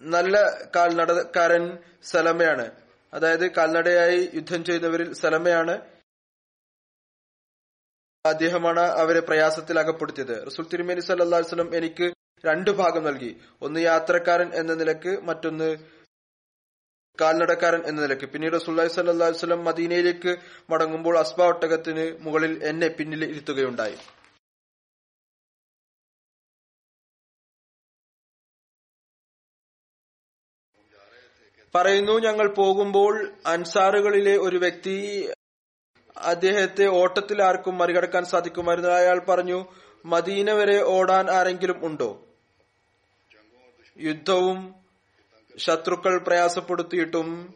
നല്ല കാൽനടക്കാരൻ സലമയാണ്. അതായത് കാൽനടയായി യുദ്ധം ചെയ്യുന്നവരിൽ സലമയാണ്. അദ്ദേഹമാണ് അവരെ പ്രയാസത്തിൽ അകപ്പെടുത്തിയത്. റസൂൽ തിരുമേനി സല്ലാസ്ലം എനിക്ക് രണ്ടു ഭാഗം നൽകി. ഒന്ന് യാത്രക്കാരൻ എന്ന നിലയ്ക്ക് മറ്റൊന്ന് കാൽനടക്കാരൻ എന്ന നിലയ്ക്ക്. പിന്നീട് സുല്ലാഹി സല്ലാ വസ്ലം മദീനയിലേക്ക് മടങ്ങുമ്പോൾ അസ്ബ ഒട്ടകത്തിന് മുകളിൽ എന്നെ പിന്നിൽ ഇരുത്തുകയുണ്ടായി. പറയുന്നു ഞങ്ങൾ പോകുമ്പോൾ അൻസാറുകളിലെ ഒരു വ്യക്തി അദ്ദേഹത്തെ ഓട്ടത്തിൽ ആർക്കും മറികടക്കാൻ സാധിക്കുമായിരുന്നു അയാൾ പറഞ്ഞു. മദീന വരെ ഓടാൻ ആരെങ്കിലും ഉണ്ടോ? യുദ്ധവും ശത്രുക്കൾ പ്രയാസപ്പെടുത്തിയിട്ടും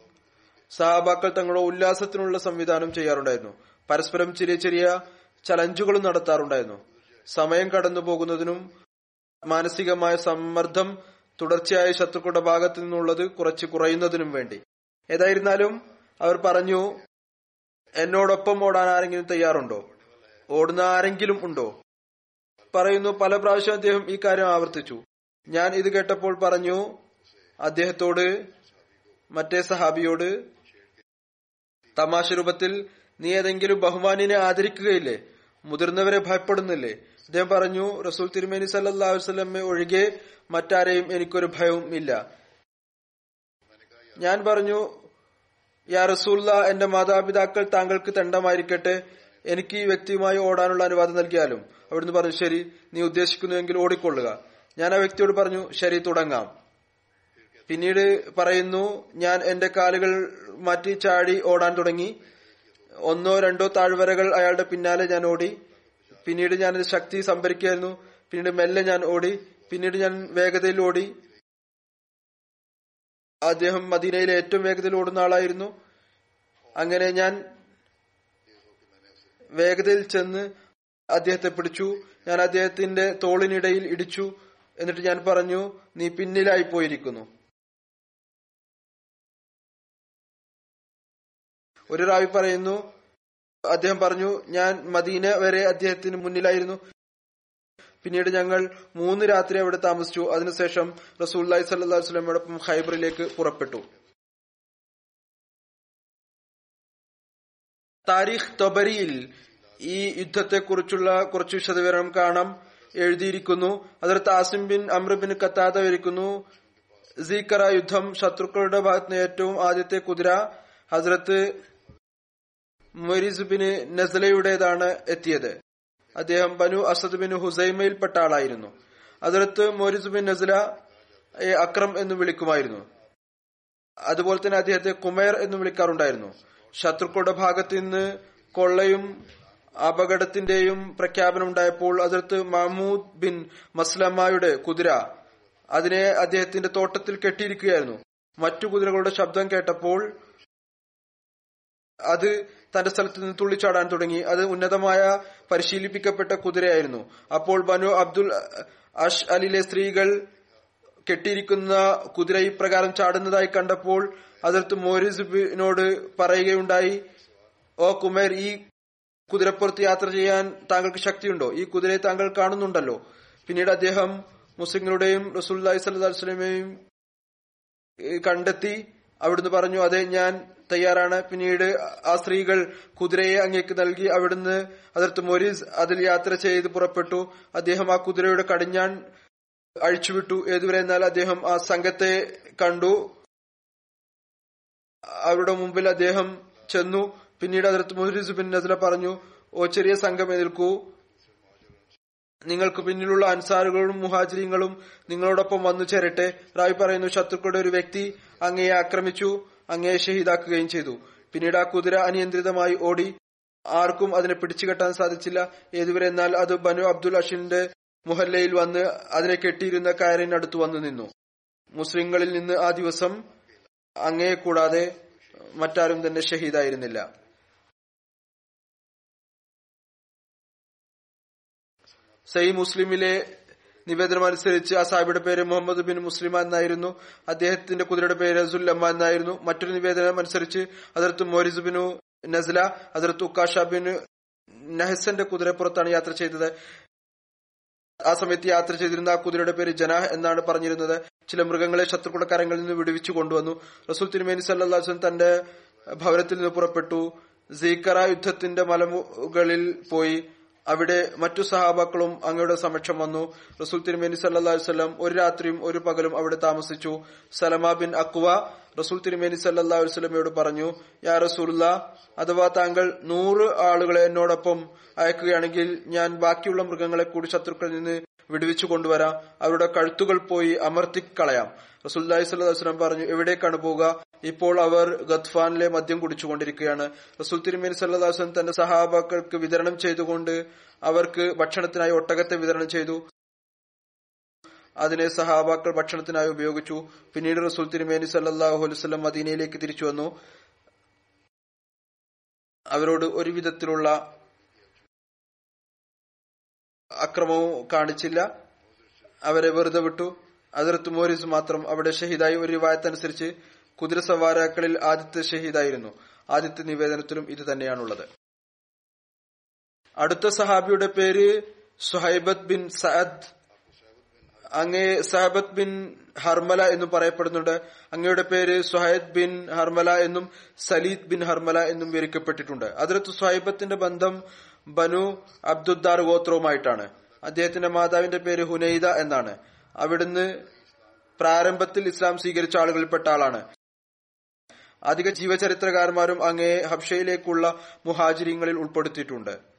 സഹാബാക്കൾ തങ്ങളുടെ ഉല്ലാസത്തിനുള്ള സംവിധാനം ചെയ്യാറുണ്ടായിരുന്നു. പരസ്പരം ചെറിയ ചെറിയ ചലഞ്ചുകളും നടത്താറുണ്ടായിരുന്നു. സമയം കടന്നു പോകുന്നതിനും മാനസികമായ സമ്മർദ്ദം തുടർച്ചയായ ശത്രുക്കളുടെ ഭാഗത്തു നിന്നുള്ളത് കുറച്ച് കുറയുന്നതിനും വേണ്ടി. ഏതായിരുന്നാലും അവർ പറഞ്ഞു എന്നോടൊപ്പം ഓടാൻ ആരെങ്കിലും തയ്യാറുണ്ടോ? ഓടുന്ന ആരെങ്കിലും ഉണ്ടോ? പറയുന്നു. പല പ്രാവശ്യം അദ്ദേഹം ഈ കാര്യം ആവർത്തിച്ചു. ഞാൻ ഇത് കേട്ടപ്പോൾ പറഞ്ഞു അദ്ദേഹത്തോട് മറ്റേ സഹാബിയോട് തമാശ രൂപത്തിൽ നീ ഏതെങ്കിലും ബഹുമാനിനെ ആദരിക്കുകയില്ലേ? മുതിർന്നവരെ ഭയപ്പെടുന്നില്ലേ? അദ്ദേഹം പറഞ്ഞു റസൂൽ തിരുമേനി സല്ലാ ഒഴികെ മറ്റാരെയും എനിക്കൊരു ഭയവും ഇല്ല. ഞാൻ പറഞ്ഞു യാ റസൂല്ല എന്റെ മാതാപിതാക്കൾ താങ്കൾക്ക് തണ്ടമായിരിക്കട്ടെ. എനിക്ക് ഈ വ്യക്തിയുമായി ഓടാനുള്ള അനുവാദം നൽകിയാലും. അവിടുന്ന് പറഞ്ഞു ശരി നീ ഉദ്ദേശിക്കുന്നുവെങ്കിൽ ഓടിക്കൊള്ളുക. ഞാൻ ആ വ്യക്തിയോട് പറഞ്ഞു ശരി തുടങ്ങാം. പിന്നീട് പറയുന്നു ഞാൻ എന്റെ കാലുകൾ മാറ്റി ചാടി ഓടാൻ തുടങ്ങി. ഒന്നോ രണ്ടോ താഴ്വരകൾ അയാളുടെ പിന്നാലെ ഞാൻ ഓടി. പിന്നീട് ഞാൻ ശക്തി സംഭരിക്കുകയായിരുന്നു. പിന്നീട് മെല്ലെ ഞാൻ ഓടി. പിന്നീട് ഞാൻ വേഗതയിൽ ഓടി. അദ്ദേഹം മദീനയിലെ ഏറ്റവും വേഗതയിൽ ഓടുന്ന ആളായിരുന്നു. അങ്ങനെ ഞാൻ വേഗതയിൽ ചെന്ന് അദ്ദേഹത്തെ പിടിച്ചു. ഞാൻ അദ്ദേഹത്തിന്റെ തോളിനിടയിൽ ഇടിച്ചു. എന്നിട്ട് ഞാൻ പറഞ്ഞു നീ പിന്നിലായി പോയിരിക്കുന്നു ഒരു റാവി പറയുന്നു അദ്ദേഹം പറഞ്ഞു ഞാൻ മദീന വരെ അദ്ദേഹത്തിന് മുന്നിലായിരുന്നു. പിന്നീട് ഞങ്ങൾ മൂന്ന് രാത്രി അവിടെ താമസിച്ചു. അതിനുശേഷം റസൂല്ലായി സല്ലാ വസ്ലമയോടൊപ്പം ഹൈബറിലേക്ക് പുറപ്പെട്ടു. താരിഖ് തൊബരിയിൽ ഈ യുദ്ധത്തെക്കുറിച്ചുള്ള കുറച്ച് വിശദവിവരണം കാണാം. എഴുതിയിരിക്കുന്നു. അതിർത്ത് ആസിം ബിൻ അമ്രബിൻ കത്താത വിരിക്കുന്നു സീക്കറ യുദ്ധം ശത്രുക്കളുടെ ഭാഗത്ത് ഏറ്റവും ആദ്യത്തെ കുതിര ഹസ്രത്ത് മൊരിസുബിന് നസലയുടേതാണ് എത്തിയത്. അദ്ദേഹം ബനു അസദ് ബിൻ ഹുസൈമയിൽപ്പെട്ട ആളായിരുന്നു. അതിർത്ത് മൊരിസുബിൻ ബിൻ നസല അക്രം എന്ന് വിളിക്കുമായിരുന്നു. അതുപോലെ തന്നെ അദ്ദേഹത്തെ കുമേർ എന്ന് വിളിക്കാറുണ്ടായിരുന്നു. ശത്രുക്കളുടെ ഭാഗത്ത് നിന്ന് കൊള്ളയും അപകടത്തിന്റെയും പ്രഖ്യാപനം ഉണ്ടായപ്പോൾ അതിർത്ത് മഹ്മൂദ് ബിൻ മസ്ലമ്മയുടെ കുതിര അതിനെ അദ്ദേഹത്തിന്റെ തോട്ടത്തിൽ കെട്ടിയിരിക്കുകയായിരുന്നു. മറ്റു കുതിരകളുടെ ശബ്ദം കേട്ടപ്പോൾ അത് തന്റെ സ്ഥലത്ത് നിന്ന് തുള്ളിച്ചാടാൻ തുടങ്ങി. അത് ഉന്നതമായ പരിശീലിപ്പിക്കപ്പെട്ട കുതിരയായിരുന്നു. അപ്പോൾ ബനു അബ്ദുൽ അഷ് അലിലെ സ്ത്രീകൾ കെട്ടിയിരിക്കുന്ന കുതിര ഇപ്രകാരം ചാടുന്നതായി കണ്ടപ്പോൾ അതിർത്ത് മോരിസിനോട് പറയുകയുണ്ടായി ഓ കുമേർ ഈ കുതിരപ്പുറത്ത് യാത്ര ചെയ്യാൻ താങ്കൾക്ക് ശക്തിയുണ്ടോ? ഈ കുതിരയെ താങ്കൾ കാണുന്നുണ്ടല്ലോ. പിന്നീട് അദ്ദേഹം മുസ്ലിങ്ങളുടെയും റസൂല്ലി സ്വലമയും കണ്ടെത്തി. അവിടുന്ന് പറഞ്ഞു അതെ ഞാൻ തയ്യാറാണ്. പിന്നീട് ആ സ്ത്രീകൾ കുതിരയെ അങ്ങേക്ക് നൽകി. അവിടുന്ന് അതിർത്ത് മൊരീസ് അതിൽ യാത്ര ചെയ്ത് പുറപ്പെട്ടു. അദ്ദേഹം ആ കുതിരയുടെ കടിഞ്ഞാൻ അഴിച്ചുവിട്ടു. ഏതുവരെ എന്നാൽ അദ്ദേഹം ആ സംഘത്തെ കണ്ടു. അവരുടെ മുമ്പിൽ അദ്ദേഹം ചെന്നു. പിന്നീട് അതിർത്ത് മുഹരിസ് ബിൻ നസ്ല പറഞ്ഞു ഓ ചെറിയ സംഘം എതിർക്കൂ നിങ്ങൾക്ക് പിന്നിലുള്ള അൻസാറുകളും മുഹാജിരിങ്ങളും നിങ്ങളോടൊപ്പം വന്നു ചേരട്ടെ. റായി പറയുന്നു ശത്രുക്കളുടെ ഒരു വ്യക്തി അങ്ങയെ ആക്രമിച്ചു അങ്ങയെ ഷഹീദാക്കുകയും ചെയ്തു. പിന്നീട് ആ കുതിര അനിയന്ത്രിതമായി ഓടി. ആർക്കും അതിനെ പിടിച്ചുകെട്ടാൻ സാധിച്ചില്ല. ഏതുവരെ എന്നാൽ അത് ബനു അബ്ദുൽ അഷിന്റെ മുഹല്ലയിൽ വന്ന് അതിനെ കെട്ടിയിരുന്ന കയറിനടുത്ത് വന്നു നിന്നു. മുസ്ലിങ്ങളിൽ നിന്ന് ആ ദിവസം അങ്ങയെ കൂടാതെ മറ്റാരും തന്നെ ഷഹീദായിരുന്നില്ല. സൈ മുസ്ലിമിലെ നിവേദനം അനുസരിച്ച് ആ സാഹിബിയുടെ പേര് മുഹമ്മദ് ബിൻ മുസ്ലിമ എന്നായിരുന്നു. അദ്ദേഹത്തിന്റെ കുതിരയുടെ പേര് അസുല്ലമ്മ എന്നായിരുന്നു. മറ്റൊരു നിവേദനം അനുസരിച്ച് അതിർത്ത് മോരിസ് ബിനു നസ്ല അതിർത്ത് ഉക്കാഷ ബിൻ നഹസന്റെ കുതിരപ്പുറത്താണ് യാത്ര ചെയ്തത്. ആ സമയത്ത് യാത്ര ചെയ്തിരുന്ന ആ കുതിരയുടെ പേര് ജനാഹ് എന്നാണ് പറഞ്ഞിരുന്നത്. ചില മൃഗങ്ങളെ ശത്രുക്കളുടെ കരങ്ങളിൽ നിന്ന് വിടുവിച്ചു കൊണ്ടുവന്നു. റസൂൽ തിരുമേനി സല്ലാസ്വൻ തന്റെ ഭവനത്തിൽ നിന്ന് പുറപ്പെട്ടു. സീക്കറ യുദ്ധത്തിന്റെ മലമുകളിൽ പോയി. അവിടെ മറ്റു സഹാബാക്കളും അങ്ങയുടെ സമക്ഷം വന്നു. റസൂൽ തിരുമേനി സല്ലാ വല്ലം ഒരു രാത്രിയും ഒരു പകലും അവിടെ താമസിച്ചു. സലമ ബിൻ അക്വ റസൂൽ തിരുമേനി സല്ലാ വസ്ലമയോട് പറഞ്ഞു യാ റസൂല്ല അഥവാ താങ്കൾ നൂറ് ആളുകളെ എന്നോടൊപ്പം അയക്കുകയാണെങ്കിൽ ഞാൻ ബാക്കിയുള്ള മൃഗങ്ങളെ കൂടി ശത്രുക്കളിൽ നിന്ന് വിടുവിച്ചു കൊണ്ടുവരാം. അവരുടെ കഴുത്തുകൾ പോയി അമർത്തിക്കളയാം. റസൂല്ലാഹി സ്വലം പറഞ്ഞു എവിടേക്കാണ് പോവുക? ഇപ്പോൾ അവർ ഗത്ഫാനിലെ മദ്യം കുടിച്ചുകൊണ്ടിരിക്കുകയാണ്. റസൂൽ തിരുമേനി സല്ലാസ്ലം തന്റെ സഹാബാക്കൾക്ക് വിതരണം ചെയ്തുകൊണ്ട് അവർക്ക് ഭക്ഷണത്തിനായി ഒട്ടകത്തെ വിതരണം ചെയ്തു. അതിനെ സഹാബാക്കൾ ഭക്ഷണത്തിനായി ഉപയോഗിച്ചു. പിന്നീട് റസൂൽ തിരുമേനി സല്ലാഹു അലുസ്ലം മദീനയിലേക്ക് തിരിച്ചു വന്നു. അവരോട് ഒരു വിധത്തിലുള്ള അക്രമവും കാണിച്ചില്ല. അവരെ വെറുതെ വിട്ടു. അതിർത്ത് മോരിസ് മാത്രം അവിടെ ഷഹീദായി. ഒരു റിവായത്തനുസരിച്ച് കുതിര സവാരാക്കളിൽ ആദ്യത്തെ ഷഹീദായിരുന്നു. ആദ്യത്തെ നിവേദനത്തിലും ഇത് തന്നെയാണുള്ളത്. അടുത്ത സഹാബിയുടെ പേര് സുഹൈബത്ത് ബിൻ സഅദ്. അങ്ങേ സഹബത്ത് ബിൻ ഹർമല എന്നും പറയപ്പെടുന്നുണ്ട്. അങ്ങയുടെ പേര് സുഹൈദ് ബിൻ ഹർമല എന്നും സലീദ് ബിൻ ഹർമല എന്നും വിവരിക്കപ്പെട്ടിട്ടുണ്ട്. അതിർത്ത് സുഹൈബത്തിന്റെ ബന്ധം ബനു അബ്ദുദ്ദാർ ഗോത്രവുമായിട്ടാണ്. അദ്ദേഹത്തിന്റെ മാതാവിന്റെ പേര് ഹുനൈദ എന്നാണ്. അവിടുന്ന് പ്രാരംഭത്തിൽ ഇസ്ലാം സ്വീകരിച്ച ആളുകളിൽപ്പെട്ട ആളാണ്. അധിക ജീവചരിത്രകാരന്മാരും അങ്ങേ ഹബ്ഷയിലേക്കുള്ള മുഹാജിരിങ്ങളിൽ ഉൾപ്പെടുത്തിയിട്ടുണ്ട്.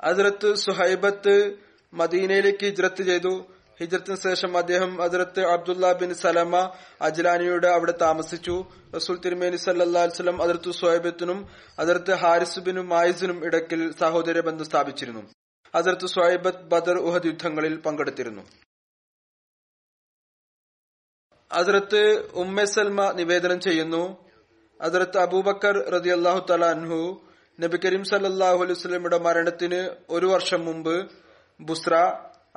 അതിർത്ത് സുഹൈബത്ത് മദീനയിലേക്ക് ഹിജ്രത്ത് ചെയ്തു. ഹിജ്രത്തിന് ശേഷം അദ്ദേഹം അതിർത്ത് അബ്ദുല്ല ബിൻ സലമ അജ്ലാനിയുടെ അവിടെ താമസിച്ചു. റസൂൽ തിരുമേനി സല്ലാസ്ലം അതിർത്ത് സോയബത്തിനും അതിർത്ത് ഹാരിസ് ബിൻ മായിസിനും ഇടയ്ക്കിൽ സഹോദര ബന്ധം സ്ഥാപിച്ചിരുന്നു. അതിർത്ത് സോയബത്ത് ബദർ ഉഹദ് യുദ്ധങ്ങളിൽ പങ്കെടുത്തിരുന്നു. അതിർത്ത് ഉമ്മെ സൽമ നിവേദനം ചെയ്യുന്നു. അതിർത്ത് അബൂബക്കർ റതി അള്ളാഹു തലാൻഹു നബി കരീം സല്ലാഹു അലൈഹി മരണത്തിന് ഒരു വർഷം മുമ്പ് ബുസ്ര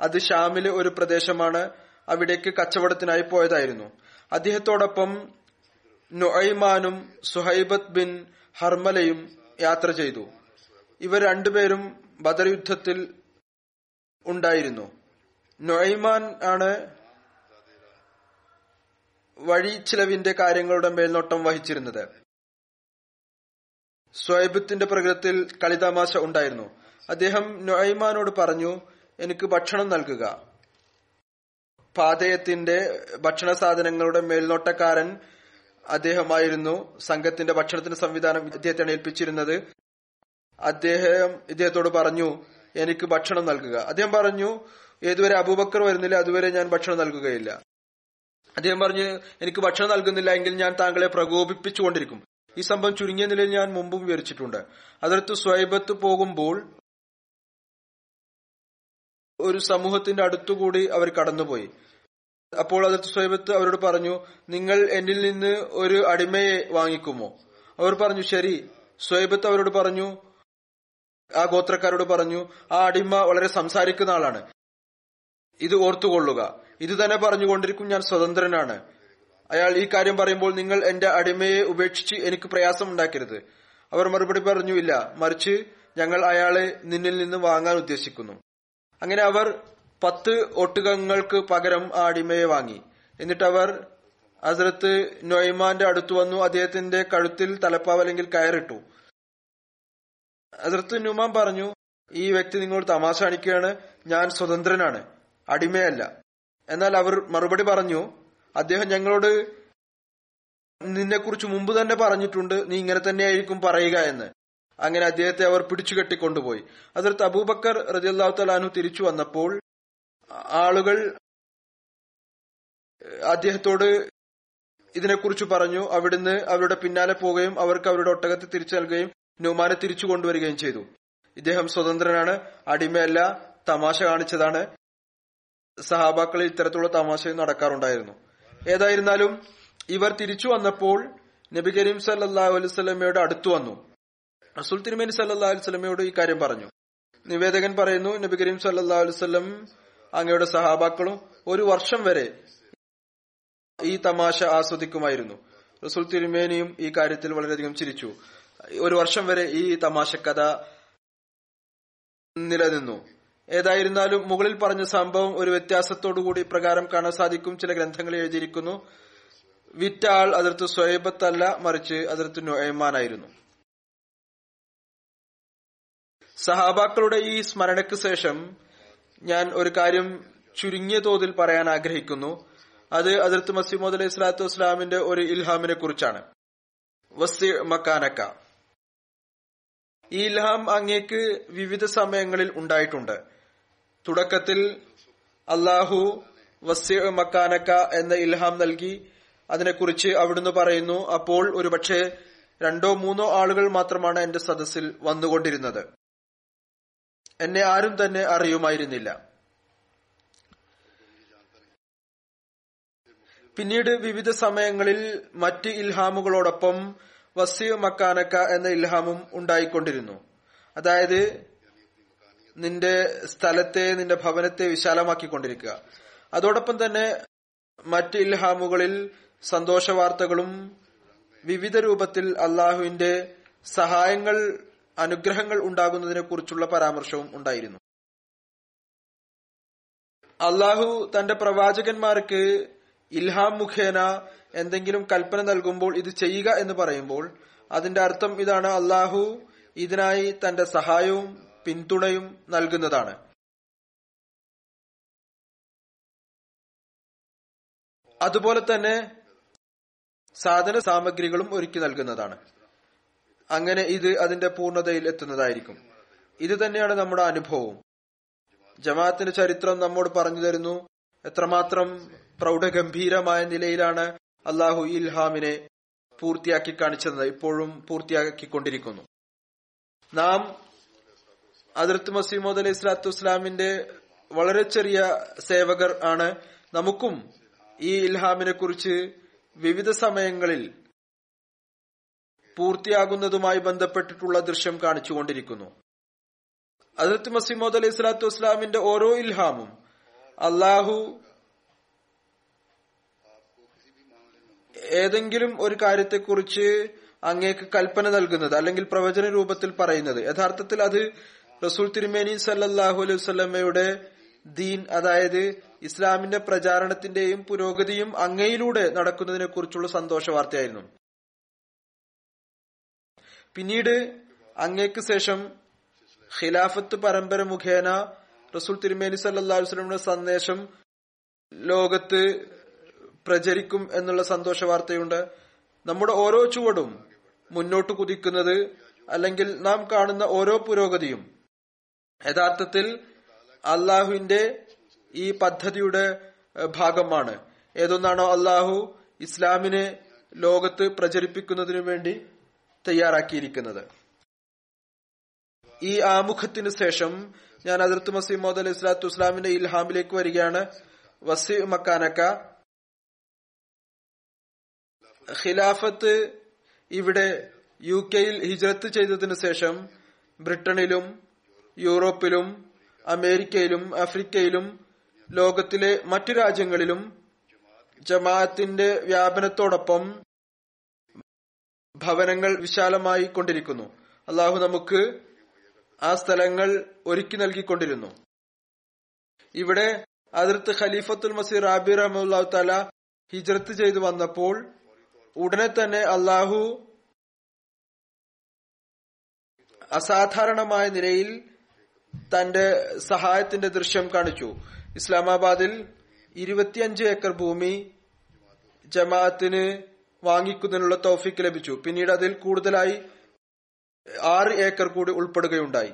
അത് ഷാമിലെ ഒരു പ്രദേശമാണ്. അവിടേക്ക് കച്ചവടത്തിനായി പോയതായിരുന്നു. അദ്ദേഹത്തോടൊപ്പം നുഐമാനും സുഹൈബത്ത് ബിൻ ഹർമലയും യാത്ര ചെയ്തു. ഇവർ രണ്ടുപേരും ബദർ യുദ്ധത്തിൽ ഉണ്ടായിരുന്നു. നൊയ്മാൻ ആണ് വഴി ചിലവിന്റെ കാര്യങ്ങളുടെ മേൽനോട്ടം വഹിച്ചിരുന്നത്. സ്വൈബത്തിന്റെ പ്രകൃതത്തിൽ കളിതമാശ ഉണ്ടായിരുന്നു. അദ്ദേഹം നൊയ്മാനോട് പറഞ്ഞു എനിക്ക് ഭക്ഷണം നൽകുക. പാതയത്തിന്റെ ഭക്ഷണ സാധനങ്ങളുടെ മേൽനോട്ടക്കാരൻ അദ്ദേഹമായിരുന്നു. സംഘത്തിന്റെ ഭക്ഷണത്തിന് സംവിധാനം ഇദ്ദേഹത്തെയാണ് ഏൽപ്പിച്ചിരുന്നത് അദ്ദേഹം ഇദ്ദേഹത്തോട് പറഞ്ഞു എനിക്ക് ഭക്ഷണം നൽകുക. അദ്ദേഹം പറഞ്ഞു ഏതുവരെ അബൂബക്കർ വരുന്നില്ല അതുവരെ ഞാൻ ഭക്ഷണം നൽകുകയില്ല. അദ്ദേഹം പറഞ്ഞു എനിക്ക് ഭക്ഷണം നൽകുന്നില്ല എങ്കിൽ ഞാൻ താങ്കളെ പ്രകോപിപ്പിച്ചുകൊണ്ടിരിക്കും. ഈ സംഭവം ചുരുങ്ങിയ നിലയിൽ ഞാൻ മുമ്പും വിവരിച്ചിട്ടുണ്ട്. അതിർത്ത് സ്വൈബത്ത് പോകുമ്പോൾ ഒരു സമൂഹത്തിന്റെ അടുത്തുകൂടി അവർ കടന്നുപോയി. അപ്പോൾ അതിർത്ത് സ്വൈബത്ത് അവരോട് പറഞ്ഞു നിങ്ങൾ എന്നിൽ നിന്ന് ഒരു അടിമയെ വാങ്ങിക്കുമോ? അവർ പറഞ്ഞു ശരി. സ്വൈബത്ത് അവരോട് പറഞ്ഞു ആ ഗോത്രക്കാരോട് പറഞ്ഞു ആ അടിമ വളരെ സംസാരിക്കുന്ന ആളാണ്. ഇത് ഓർത്തുകൊള്ളുക. ഇത് തന്നെ പറഞ്ഞുകൊണ്ടിരിക്കും ഞാൻ സ്വതന്ത്രനാണ്. അയാൾ ഈ കാര്യം പറയുമ്പോൾ നിങ്ങൾ എന്റെ അടിമയെ ഉപേക്ഷിച്ച് എനിക്ക് പ്രയാസം ഉണ്ടാക്കരുത് അവർ മറുപടി പറഞ്ഞു ഇല്ല. മറിച്ച് ഞങ്ങൾ അയാളെ നിന്നിൽ നിന്ന് വാങ്ങാൻ ഉദ്ദേശിക്കുന്നു. അങ്ങനെ അവർ പത്ത് ഒട്ടുകങ്ങൾക്ക് പകരം അടിമയെ വാങ്ങി. എന്നിട്ട് അവർ ഹസ്രത്ത് നൊയ്മാന്റെ അടുത്ത് വന്നു അദ്ദേഹത്തിന്റെ കഴുത്തിൽ തലപ്പാവ് അല്ലെങ്കിൽ കയറിട്ടു. ഹസ്രത്ത് നുമാൻ പറഞ്ഞു ഈ വ്യക്തി നിങ്ങളോട് തമാശ കാണിക്കുകയാണ് ഞാൻ സ്വതന്ത്രനാണ് അടിമയല്ല. എന്നാൽ അവർ മറുപടി പറഞ്ഞു അദ്ദേഹം ഞങ്ങളോട് നിന്നെക്കുറിച്ച് മുമ്പ് തന്നെ പറഞ്ഞിട്ടുണ്ട് നീ ഇങ്ങനെ തന്നെയായിരിക്കും പറയുക എന്ന്. അങ്ങനെ അദ്ദേഹത്തെ അവർ പിടിച്ചു കെട്ടിക്കൊണ്ടുപോയി. അതിർത്ത് അബൂബക്കർ റജിയല്ലാഹു അൻഹു തിരിച്ചു വന്നപ്പോൾ ആളുകൾ അദ്ദേഹത്തോട് ഇതിനെക്കുറിച്ച് പറഞ്ഞു. അവിടുന്ന് അവരുടെ പിന്നാലെ പോവുകയും അവർക്ക് അവരുടെ ഒട്ടകത്തെ തിരിച്ചു നൽകുകയും നുമാനെ തിരിച്ചു കൊണ്ടുവരികയും ചെയ്തു. ഇദ്ദേഹം സ്വതന്ത്രനാണ്. അടിമയല്ല. തമാശ കാണിച്ചതാണ്. സഹാബാക്കളിൽ ഇത്തരത്തിലുള്ള തമാശയും നടക്കാറുണ്ടായിരുന്നു. ഏതായിരുന്നാലും ഇവർ തിരിച്ചു വന്നപ്പോൾ നബി കരീം സല്ലാ അലൈവല്ലമയുടെ അടുത്തു വന്നു. റസൂൽ തിരുമേനി സല്ലാ അലുസലമയോട് ഈ കാര്യം പറഞ്ഞു. നിവേദകൻ പറയുന്നു നബി കരീം സല്ലാ അലുസല്ലം അങ്ങയുടെ സഹാബാക്കളും ഒരു വർഷം വരെ ഈ തമാശ ആസ്വദിക്കുമായിരുന്നു. റസൂൽ തിരുമേനിയും ഈ കാര്യത്തിൽ വളരെയധികം ചിരിച്ചു. ഒരു വർഷം വരെ ഈ തമാശ കഥ നിലനിന്നു. ഏതായിരുന്നാലും മുകളിൽ പറഞ്ഞ സംഭവം ഒരു വ്യത്യാസത്തോടുകൂടി പ്രകാരം കാണാൻ സാധിക്കും. ചില ഗ്രന്ഥങ്ങൾ എഴുതിയിരിക്കുന്നു. വിറ്റ ആൾ അതിർത്ത് സ്വയബത്തല്ല മറിച്ച് അതിർത്ത് നൊയമാനായിരുന്നു. സഹാബാക്കളുടെ ഈ സ്മരണയ്ക്ക് ശേഷം ഞാൻ ഒരു കാര്യം ചുരുങ്ങിയ തോതിൽ പറയാൻ ആഗ്രഹിക്കുന്നു. അത് അതിർത്ത് മസീമോദ് അലൈഹി സ്വലാത്തു വസ്സലാമിന്റെ ഒരു ഇൽഹാമിനെ കുറിച്ചാണ്. വസി മക്കാനക്ക. ഈ ഇൽഹാം അങ്ങേക്ക് വിവിധ സമയങ്ങളിൽ ഉണ്ടായിട്ടുണ്ട്. തുടക്കത്തിൽ അള്ളാഹു വസ്യ മക്കാനക്ക എന്ന ഇൽഹാം നൽകി. അതിനെക്കുറിച്ച് അവിടുന്ന് പറയുന്നു അപ്പോൾ ഒരുപക്ഷെ രണ്ടോ മൂന്നോ ആളുകൾ മാത്രമാണ് എന്റെ സദസ്സിൽ വന്നുകൊണ്ടിരുന്നത്. എന്നെ ആരും തന്നെ അറിയുമായിരുന്നില്ല. പിന്നീട് വിവിധ സമയങ്ങളിൽ മറ്റ് ഇൽഹാമുകളോടൊപ്പം വസീ മക്കാനക്ക എന്ന ഇൽഹാമും ഉണ്ടായിക്കൊണ്ടിരുന്നു. അതായത് നിന്റെ സ്ഥലത്തെ നിന്റെ ഭവനത്തെ വിശാലമാക്കിക്കൊണ്ടിരിക്കുക. അതോടൊപ്പം തന്നെ മറ്റ് ഇൽഹാമുകളിൽ സന്തോഷ വാർത്തകളും വിവിധ രൂപത്തിൽ അള്ളാഹുവിന്റെ സഹായങ്ങൾ അനുഗ്രഹങ്ങൾ ഉണ്ടാകുന്നതിനെ കുറിച്ചുള്ള പരാമർശവും ഉണ്ടായിരുന്നു. അള്ളാഹു തന്റെ പ്രവാചകന്മാർക്ക് ഇൽഹാം മുഖേന എന്തെങ്കിലും കൽപ്പന നൽകുമ്പോൾ ഇത് ചെയ്യുക എന്ന് പറയുമ്പോൾ അതിന്റെ അർത്ഥം ഇതാണ് അള്ളാഹു ഇതിനായി തന്റെ സഹായവും പിന്തുണയും നൽകുന്നതാണ്. അതുപോലെ തന്നെ സാധന സാമഗ്രികളും ഒരുക്കി നൽകുന്നതാണ്. അങ്ങനെ ഇത് അതിന്റെ പൂർണതയിൽ എത്തുന്നതായിരിക്കും. ഇത് തന്നെയാണ് നമ്മുടെ അനുഭവവും. ജമാഅത്തിന്റെ ചരിത്രം നമ്മോട് പറഞ്ഞു തരുന്നു. എത്രമാത്രം പ്രൗഢഗംഭീരമായ നിലയിലാണ് അള്ളാഹു ഇൽഹാമിനെ പൂർത്തിയാക്കി കാണിച്ചത്. ഇപ്പോഴും പൂർത്തിയാക്കിക്കൊണ്ടിരിക്കുന്നു. നാം അതിർത്ത് മസീമോദ് അലൈഹി സ്വലാത്തു വസ്സലാമിന്റെ വളരെ ചെറിയ സേവകർ ആണ്. നമുക്കും ഈ ഇൽഹാമിനെ കുറിച്ച് വിവിധ സമയങ്ങളിൽ പൂർത്തിയാകുന്നതുമായി ബന്ധപ്പെട്ടിട്ടുള്ള ദൃശ്യം കാണിച്ചുകൊണ്ടിരിക്കുന്നു. അതിർത്ത് മസീമോദ് അലൈഹി സ്വലാത്തു വസ്സലാമിന്റെ ഓരോ ഇൽഹാമും അള്ളാഹു ഏതെങ്കിലും ഒരു കാര്യത്തെക്കുറിച്ച് അങ്ങേക്ക് കൽപ്പന നൽകുന്നത് അല്ലെങ്കിൽ പ്രവചന രൂപത്തിൽ പറയുന്നത്. യഥാർത്ഥത്തിൽ അത് റസൂൽ തിരുമേനി സല്ലാഹു അലൈഹി വസ്ലമയുടെ ദീൻ അതായത് ഇസ്ലാമിന്റെ പ്രചാരണത്തിന്റെയും പുരോഗതിയും അങ്ങയിലൂടെ നടക്കുന്നതിനെ കുറിച്ചുള്ള സന്തോഷ വാർത്തയായിരുന്നു പിന്നീട് അങ്ങേക്ക് ശേഷം ഖിലാഫത്ത് പരമ്പര മുഖേന റസൂൽ തിരുമേനി സല്ലാ സന്ദേശം ലോകത്ത് പ്രചരിക്കും എന്നുള്ള സന്തോഷ വാർത്തയുണ്ട്. നമ്മുടെ ഓരോ ചുവടും മുന്നോട്ട് കുതിക്കുന്നത് അല്ലെങ്കിൽ നാം കാണുന്ന ഓരോ പുരോഗതിയും യഥാർത്ഥത്തിൽ അള്ളാഹുവിന്റെ ഈ പദ്ധതിയുടെ ഭാഗമാണ്. ഏതൊന്നാണോ അള്ളാഹു ഇസ്ലാമിനെ ലോകത്ത് പ്രചരിപ്പിക്കുന്നതിനു വേണ്ടി തയ്യാറാക്കിയിരിക്കുന്നത്. ഈ ആമുഖത്തിന് ശേഷം ഞാൻ അതിർത്ത് മസീമോദ് അലൈഹി സ്വലാത്തു ഇസ്ലാമിന്റെ ഇൽഹാമിലേക്ക് വരികയാണ്. വസി മക്കാനക്ക. ഖിലാഫത്ത് ഇവിടെ യു കെയിൽ ഹിജ്രത്ത് ചെയ്തതിനു ശേഷം ബ്രിട്ടനിലും യൂറോപ്പിലും അമേരിക്കയിലും ആഫ്രിക്കയിലും ലോകത്തിലെ മറ്റു രാജ്യങ്ങളിലും ജമാഅത്തിന്റെ വ്യാപനത്തോടൊപ്പം ഭവനങ്ങൾ വിശാലമായി കൊണ്ടിരിക്കുന്നു. അള്ളാഹു നമുക്ക് ആ സ്ഥലങ്ങൾ ഒരുക്കി നൽകിക്കൊണ്ടിരുന്നു. ഇവിടെ അതിർത്ത് ഖലീഫത്തുൽ മസീർ റാബി റഹ്മുല്ലാ തല ചെയ്തു വന്നപ്പോൾ ഉടനെ തന്നെ അള്ളാഹു അസാധാരണമായ നിലയിൽ തന്റെ സഹായത്തിന്റെ ദൃശ്യം കാണിച്ചു. ഇസ്ലാമാബാദിൽ ഇരുപത്തിയഞ്ച് ഏക്കർ ഭൂമി ജമാഅത്തിന് വാങ്ങിക്കുന്നതിനുള്ള തൗഫീക്ക് ലഭിച്ചു. പിന്നീട് അതിൽ കൂടുതലായി ആറ് ഏക്കർ കൂടി ഉൾപ്പെടുകയുണ്ടായി.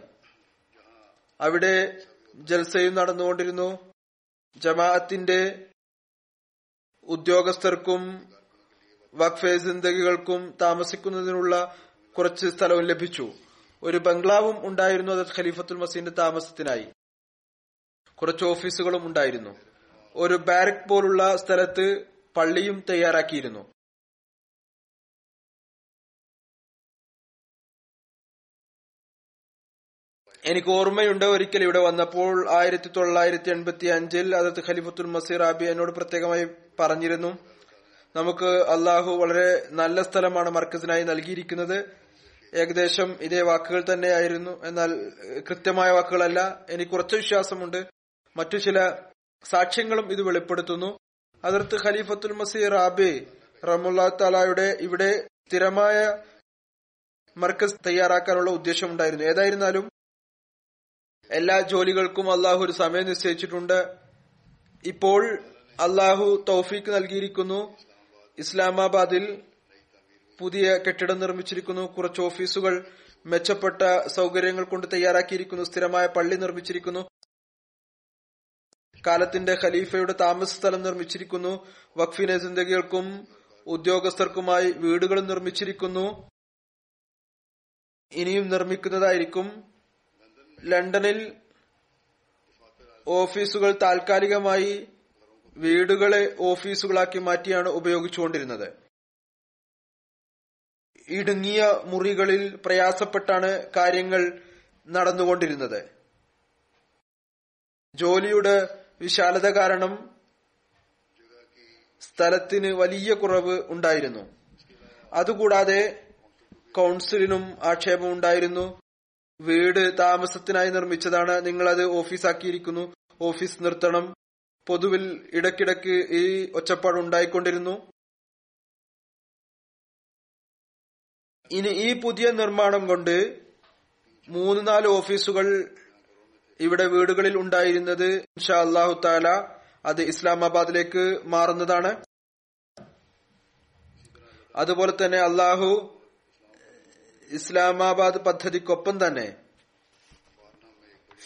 അവിടെ ജൽസയും നടന്നുകൊണ്ടിരുന്നു. ജമാഅത്തിന്റെ ഉദ്യോഗസ്ഥർക്കും വഖഫെ സിന്ദഗികൾക്കും താമസിക്കുന്നതിനുള്ള കുറച്ച് സ്ഥലവും ലഭിച്ചു. ഒരു ബംഗ്ലാവും ഉണ്ടായിരുന്നു അത് ഖലീഫത്തുൽ മസീന്റെ താമസത്തിനായി. കുറച്ച് ഓഫീസുകളും ഉണ്ടായിരുന്നു. ഒരു ബാരക് പോലുള്ള സ്ഥലത്ത് പള്ളിയും തയ്യാറാക്കിയിരുന്നു. എനിക്ക് ഓർമ്മയുണ്ട് ഒരിക്കൽ ഇവിടെ വന്നപ്പോൾ ആയിരത്തി തൊള്ളായിരത്തി എൺപത്തി അഞ്ചിൽ അതത് ഖലീഫത്തുൽ മസീർ ആബി എന്നോട് പ്രത്യേകമായി പറഞ്ഞിരുന്നു. നമുക്ക് അള്ളാഹു വളരെ നല്ല സ്ഥലമാണ് മർക്കസിനായി നൽകിയിരിക്കുന്നത്. ഏകദേശം ഇതേ വാക്കുകൾ തന്നെയായിരുന്നു. എന്നാൽ കൃത്യമായ വാക്കുകളല്ല. എനിക്ക് കുറച്ച് വിശ്വാസമുണ്ട്. മറ്റു ചില സാക്ഷ്യങ്ങളും ഇത് വെളിപ്പെടുത്തുന്നു. അതിർത്ത് ഖലീഫത്തുൽ മസീർ ആബി റമുല്ലാ താലായുടെ ഇവിടെ സ്ഥിരമായ മർക്കസ് തയ്യാറാക്കാനുള്ള ഉദ്ദേശമുണ്ടായിരുന്നു. ഏതായിരുന്നാലും എല്ലാ ജോലികൾക്കും അള്ളാഹു ഒരു സമയം നിശ്ചയിച്ചിട്ടുണ്ട്. ഇപ്പോൾ അള്ളാഹു തൗഫീക്ക് നൽകിയിരിക്കുന്നു. ഇസ്ലാമാബാദിൽ പുതിയ കെട്ടിടം നിർമ്മിച്ചിരിക്കുന്നു. കുറച്ച് ഓഫീസുകൾ മെച്ചപ്പെട്ട സൗകര്യങ്ങൾ കൊണ്ട് തയ്യാറാക്കിയിരിക്കുന്നു. സ്ഥിരമായ പള്ളി നിർമ്മിച്ചിരിക്കുന്നു. കാലത്തിന്റെ ഖലീഫയുടെ താമസ സ്ഥലം നിർമ്മിച്ചിരിക്കുന്നു. വഖഫിനെ ജിന്ദഗികൾക്കും ഉദ്യോഗസ്ഥർക്കുമായി വീടുകൾ നിർമ്മിച്ചിരിക്കുന്നു. ഇനിയും നിർമ്മിക്കുന്നതായിരിക്കും ലണ്ടനിൽ ഓഫീസുകൾ താൽക്കാലികമായി വീടുകളെ ഓഫീസുകളാക്കി മാറ്റിയാണ് ഉപയോഗിച്ചുകൊണ്ടിരുന്നത്. ഇടുങ്ങിയ മുറികളിൽ പ്രയാസപ്പെട്ടാണ് കാര്യങ്ങൾ നടന്നുകൊണ്ടിരുന്നത്. ജോലിയുടെ വിശാലത കാരണം സ്ഥലത്തിന് വലിയ കുറവ് ഉണ്ടായിരുന്നു. അതുകൂടാതെ കൗൺസിലിനും ആക്ഷേപം ഉണ്ടായിരുന്നു വീട് താമസത്തിനായി നിർമ്മിച്ചതാണ് നിങ്ങൾ അത് ഓഫീസാക്കിയിരിക്കുന്നു. ഓഫീസ് നിർത്തണം. പൊതുവിൽ ഇടക്കിടക്ക് ഈ ഒച്ചപ്പാട് ഉണ്ടായിക്കൊണ്ടിരുന്നു. ഇനി ഈ പുതിയ നിർമ്മാണം കൊണ്ട് മൂന്ന് നാല് ഓഫീസുകൾ ഇവിടെ വീടുകളിൽ ഉണ്ടായിരുന്നത് ഇൻഷാ അള്ളാഹു താല അത് ഇസ്ലാമാബാദിലേക്ക് മാറുന്നതാണ്. അതുപോലെ തന്നെ അള്ളാഹു ഇസ്ലാമാബാദ് പദ്ധതിക്കൊപ്പം തന്നെ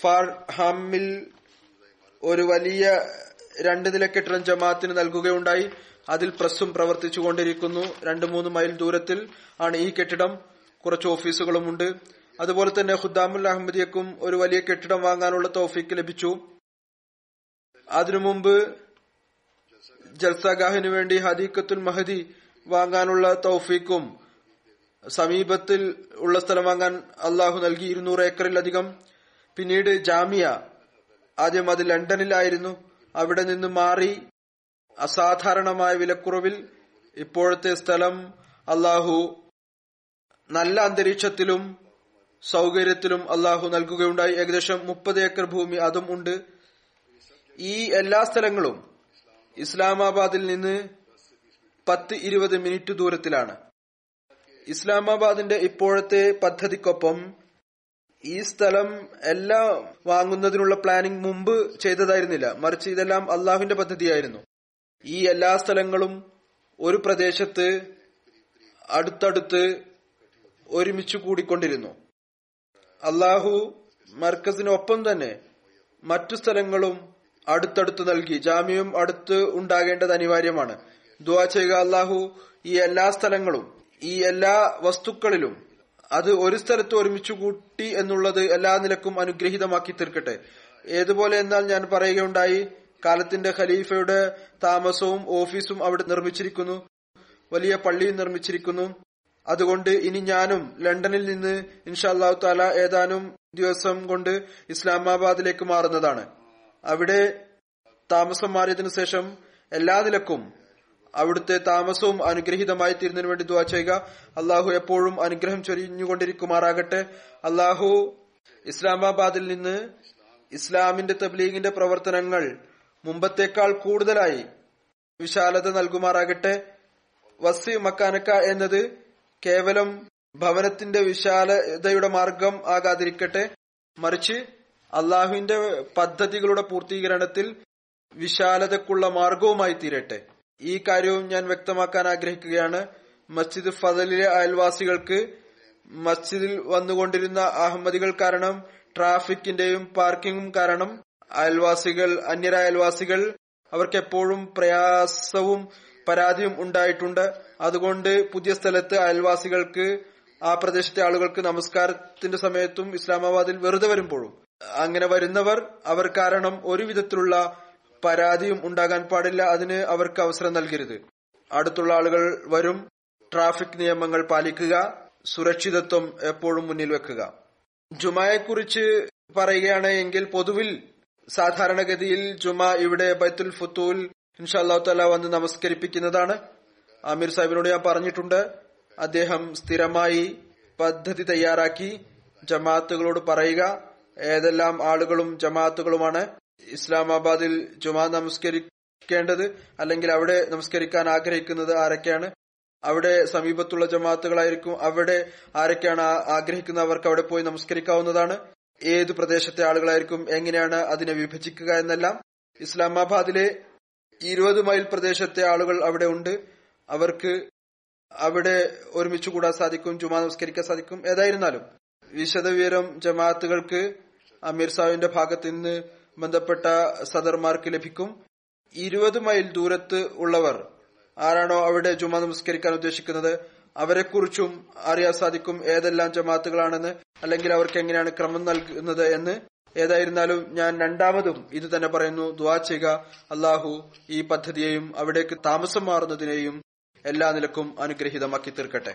ഫാർഹാമിൽ ഒരു വലിയ രണ്ട് നില കെട്ടിടം ജമാഅത്തിന് നൽകുകയുണ്ടായി. അതിൽ പ്രസ്സും പ്രവർത്തിച്ചുകൊണ്ടിരിക്കുന്നു രണ്ട് മൂന്ന് മൈൽ ദൂരത്തിൽ ആണ് ഈ കെട്ടിടം. കുറച്ച് ഓഫീസുകളുമുണ്ട് അതുപോലെ തന്നെ ഖുദ്ദാമുൽ അഹമ്മദിയക്കും ഒരു വലിയ കെട്ടിടം വാങ്ങാനുള്ള തോഫീക്ക് ലഭിച്ചു. അതിനു മുമ്പ് ജൽസാഗാഹിനു വേണ്ടി ഹദീഖത്തുൽ മഹദി വാങ്ങാനുള്ള തൗഫീക്കും സമീപത്തിൽ ഉള്ള സ്ഥലം വാങ്ങാൻ അള്ളാഹു നൽകി ഇരുന്നൂറ് ഏക്കറിലധികം. പിന്നീട് ജാമിയ ആദ്യം അത് ലണ്ടനിലായിരുന്നു അവിടെ നിന്ന് മാറി അസാധാരണമായ വിലക്കുറവിൽ ഇപ്പോഴത്തെ സ്ഥലം അള്ളാഹു നല്ല അന്തരീക്ഷത്തിലും സൗകര്യത്തിലും അള്ളാഹു നൽകുകയുണ്ടായി. ഏകദേശം മുപ്പത് ഏക്കർ ഭൂമി അതും ഉണ്ട്. ഈ എല്ലാ സ്ഥലങ്ങളും ഇസ്ലാമാബാദിൽ നിന്ന് പത്ത് ഇരുപത് മിനിറ്റ് ദൂരത്തിലാണ്. ഇസ്ലാമാബാദിന്റെ ഇപ്പോഴത്തെ പദ്ധതിക്കൊപ്പം ഈ സ്ഥലം എല്ലാം വാങ്ങുന്നതിനുള്ള പ്ലാനിംഗ് മുമ്പ് ചെയ്തതായിരുന്നില്ല. മറിച്ച് ഇതെല്ലാം അള്ളാഹുവിന്റെ പദ്ധതിയായിരുന്നു. ഈ എല്ലാ സ്ഥലങ്ങളും ഒരു പ്രദേശത്ത് അടുത്തടുത്ത് ഒരുമിച്ച് കൂടിക്കൊണ്ടിരുന്നു. അള്ളാഹു മർക്കസിനൊപ്പം തന്നെ മറ്റു സ്ഥലങ്ങളും അടുത്തടുത്ത് നൽകി. ജാമ്യവും അടുത്ത് ഉണ്ടാകേണ്ടത് അനിവാര്യമാണ്. ദുവാ ചെയ്യുക അള്ളാഹു ഈ എല്ലാ സ്ഥലങ്ങളും ഈ എല്ലാ വസ്തുക്കളിലും അത് ഒരു സ്ഥലത്ത് ഒരുമിച്ച് കൂട്ടി എന്നുള്ളത് എല്ലാ നിലക്കും അനുഗ്രഹീതമാക്കി തീർക്കട്ടെ. ഏതുപോലെ എന്നാൽ ഞാൻ പറയുകയുണ്ടായി കാലത്തിന്റെ ഖലീഫയുടെ താമസവും ഓഫീസും അവിടെ നിർമ്മിച്ചിരിക്കുന്നു വലിയ പള്ളിയും നിർമ്മിച്ചിരിക്കുന്നു. അതുകൊണ്ട് ഇനി ഞാനും ലണ്ടനിൽ നിന്ന് ഇൻഷാ ഇൻഷാല്ലാഹു താല ഏതാനും ദിവസം കൊണ്ട് ഇസ്ലാമാബാദിലേക്ക് മാറുന്നതാണ്. അവിടെ താമസം മാറിയതിനു ശേഷം എല്ലാ നിലക്കും അവിടുത്തെ താമസവും അനുഗ്രഹീതമായി തീരുന്നതിന് വേണ്ടി ദുവാ ചെയ്യുക. അള്ളാഹു എപ്പോഴും അനുഗ്രഹം ചൊരിഞ്ഞുകൊണ്ടിരിക്കുമാറാകട്ടെ. അള്ളാഹു ഇസ്ലാമാബാദിൽ നിന്ന് ഇസ്ലാമിന്റെ തബ്ലീഗിന്റെ പ്രവർത്തനങ്ങൾ മുമ്പത്തേക്കാൾ കൂടുതലായി വിശാലത നൽകുമാറാകട്ടെ. വസി മക്കാനക്ക എന്നത് കേവലം ഭവനത്തിന്റെ വിശാലതയുടെ മാർഗം ആകാതിരിക്കട്ടെ. മറിച്ച് അള്ളാഹുവിന്റെ പദ്ധതികളുടെ പൂർത്തീകരണത്തിൽ വിശാലതക്കുള്ള മാർഗവുമായി തീരട്ടെ. ഈ കാര്യവും ഞാൻ വ്യക്തമാക്കാൻ ആഗ്രഹിക്കുകയാണ്. മസ്ജിദ് ഫസലിലെ അയൽവാസികൾക്ക് മസ്ജിദിൽ വന്നുകൊണ്ടിരുന്ന അഹമ്മദികൾ കാരണം ട്രാഫിക്കിന്റെയും പാർക്കിംഗും കാരണം അയൽവാസികൾ അന്യരായ അയൽവാസികൾ അവർക്ക് എപ്പോഴും പ്രയാസവും പരാതിയും ഉണ്ടായിട്ടുണ്ട്. അതുകൊണ്ട് പുതിയ സ്ഥലത്ത് അയൽവാസികൾക്ക് ആ പ്രദേശത്തെ ആളുകൾക്ക് നമസ്കാരത്തിന്റെ സമയത്തും ഇസ്ലാമാബാദിൽ വെറുതെ വരുമ്പോഴും. അങ്ങനെ വരുന്നവർ അവർ കാരണം ഒരു വിധത്തിലുള്ള പരാതിയും ഉണ്ടാകാൻ പാടില്ല അതിന് അവർക്ക് അവസരം നൽകരുത്. അടുത്തുള്ള ആളുകൾ വരും ട്രാഫിക് നിയമങ്ങൾ പാലിക്കുക സുരക്ഷിതത്വം എപ്പോഴും മുന്നിൽ വെക്കുക. ജുമായെക്കുറിച്ച് പറയുകയാണ് എങ്കിൽ പൊതുവിൽ സാധാരണഗതിയിൽ ജുമ ഇവിടെ ബൈത്തുൽ ഫുത്തൂൽ ഇൻഷാല്ലാ തല വന്ന് നമസ്കരിപ്പിക്കുന്നതാണ്. ആമിർ സാഹിബിനോട് ഞാൻ പറഞ്ഞിട്ടുണ്ട് അദ്ദേഹം സ്ഥിരമായി പദ്ധതി തയ്യാറാക്കി ജമാഅത്തുകളോട് പറയുക ഏതെല്ലാം ആളുകളും ജമാഅത്തുകളുമാണ് ഇസ്ലാമാബാദിൽ ജുമാ നമസ്കരിക്കേണ്ടത് അല്ലെങ്കിൽ അവിടെ നമസ്കരിക്കാൻ ആഗ്രഹിക്കുന്നത് ആരൊക്കെയാണ്? അവിടെ സമീപത്തുള്ള ജമാഅത്തുകളായിരിക്കും. അവിടെ ആരൊക്കെയാണ് ആഗ്രഹിക്കുന്നത് അവർക്ക് അവിടെ പോയി നമസ്കരിക്കാവുന്നതാണ്. ഏത് പ്രദേശത്തെ ആളുകളായിരിക്കും? എങ്ങനെയാണ് അതിനെ വിഭജിക്കുക എന്നെല്ലാം. ഇസ്ലാമാബാദിലെ ഇരുപത് മൈൽ പ്രദേശത്തെ ആളുകൾ അവിടെ ഉണ്ട്. അവർക്ക് അവിടെ ഒരുമിച്ച് കൂടാൻ സാധിക്കും ജുമാ നമസ്കരിക്കാൻ സാധിക്കും. ഏതായിരുന്നാലും വിശദവിവരം ജമാഅത്തുകൾക്ക് അമീർ സാഹിബിന്റെ ഭാഗത്ത് നിന്ന് ബന്ധപ്പെട്ട സദർമാർക്ക് ലഭിക്കും. ഇരുപത് മൈൽ ദൂരത്ത് ഉള്ളവർ ആരാണോ അവിടെ ജുമ നമസ്കരിക്കാൻ ഉദ്ദേശിക്കുന്നത് അവരെക്കുറിച്ചും അറിയാൻ സാധിക്കും ഏതെല്ലാം ജമാത്തുകളാണെന്ന് അല്ലെങ്കിൽ അവർക്ക് എങ്ങനെയാണ് ക്രമം നൽകുന്നത് എന്ന്. ഏതായിരുന്നാലും ഞാൻ രണ്ടാമതും ഇത് തന്നെ പറയുന്നു ദ്വാ ചെയ്യുക. അള്ളാഹു ഈ പദ്ധതിയെയും അവിടേക്ക് താമസം മാറുന്നതിനെയും എല്ലാ നിലക്കും അനുഗ്രഹീതമാക്കി തീർക്കട്ടെ.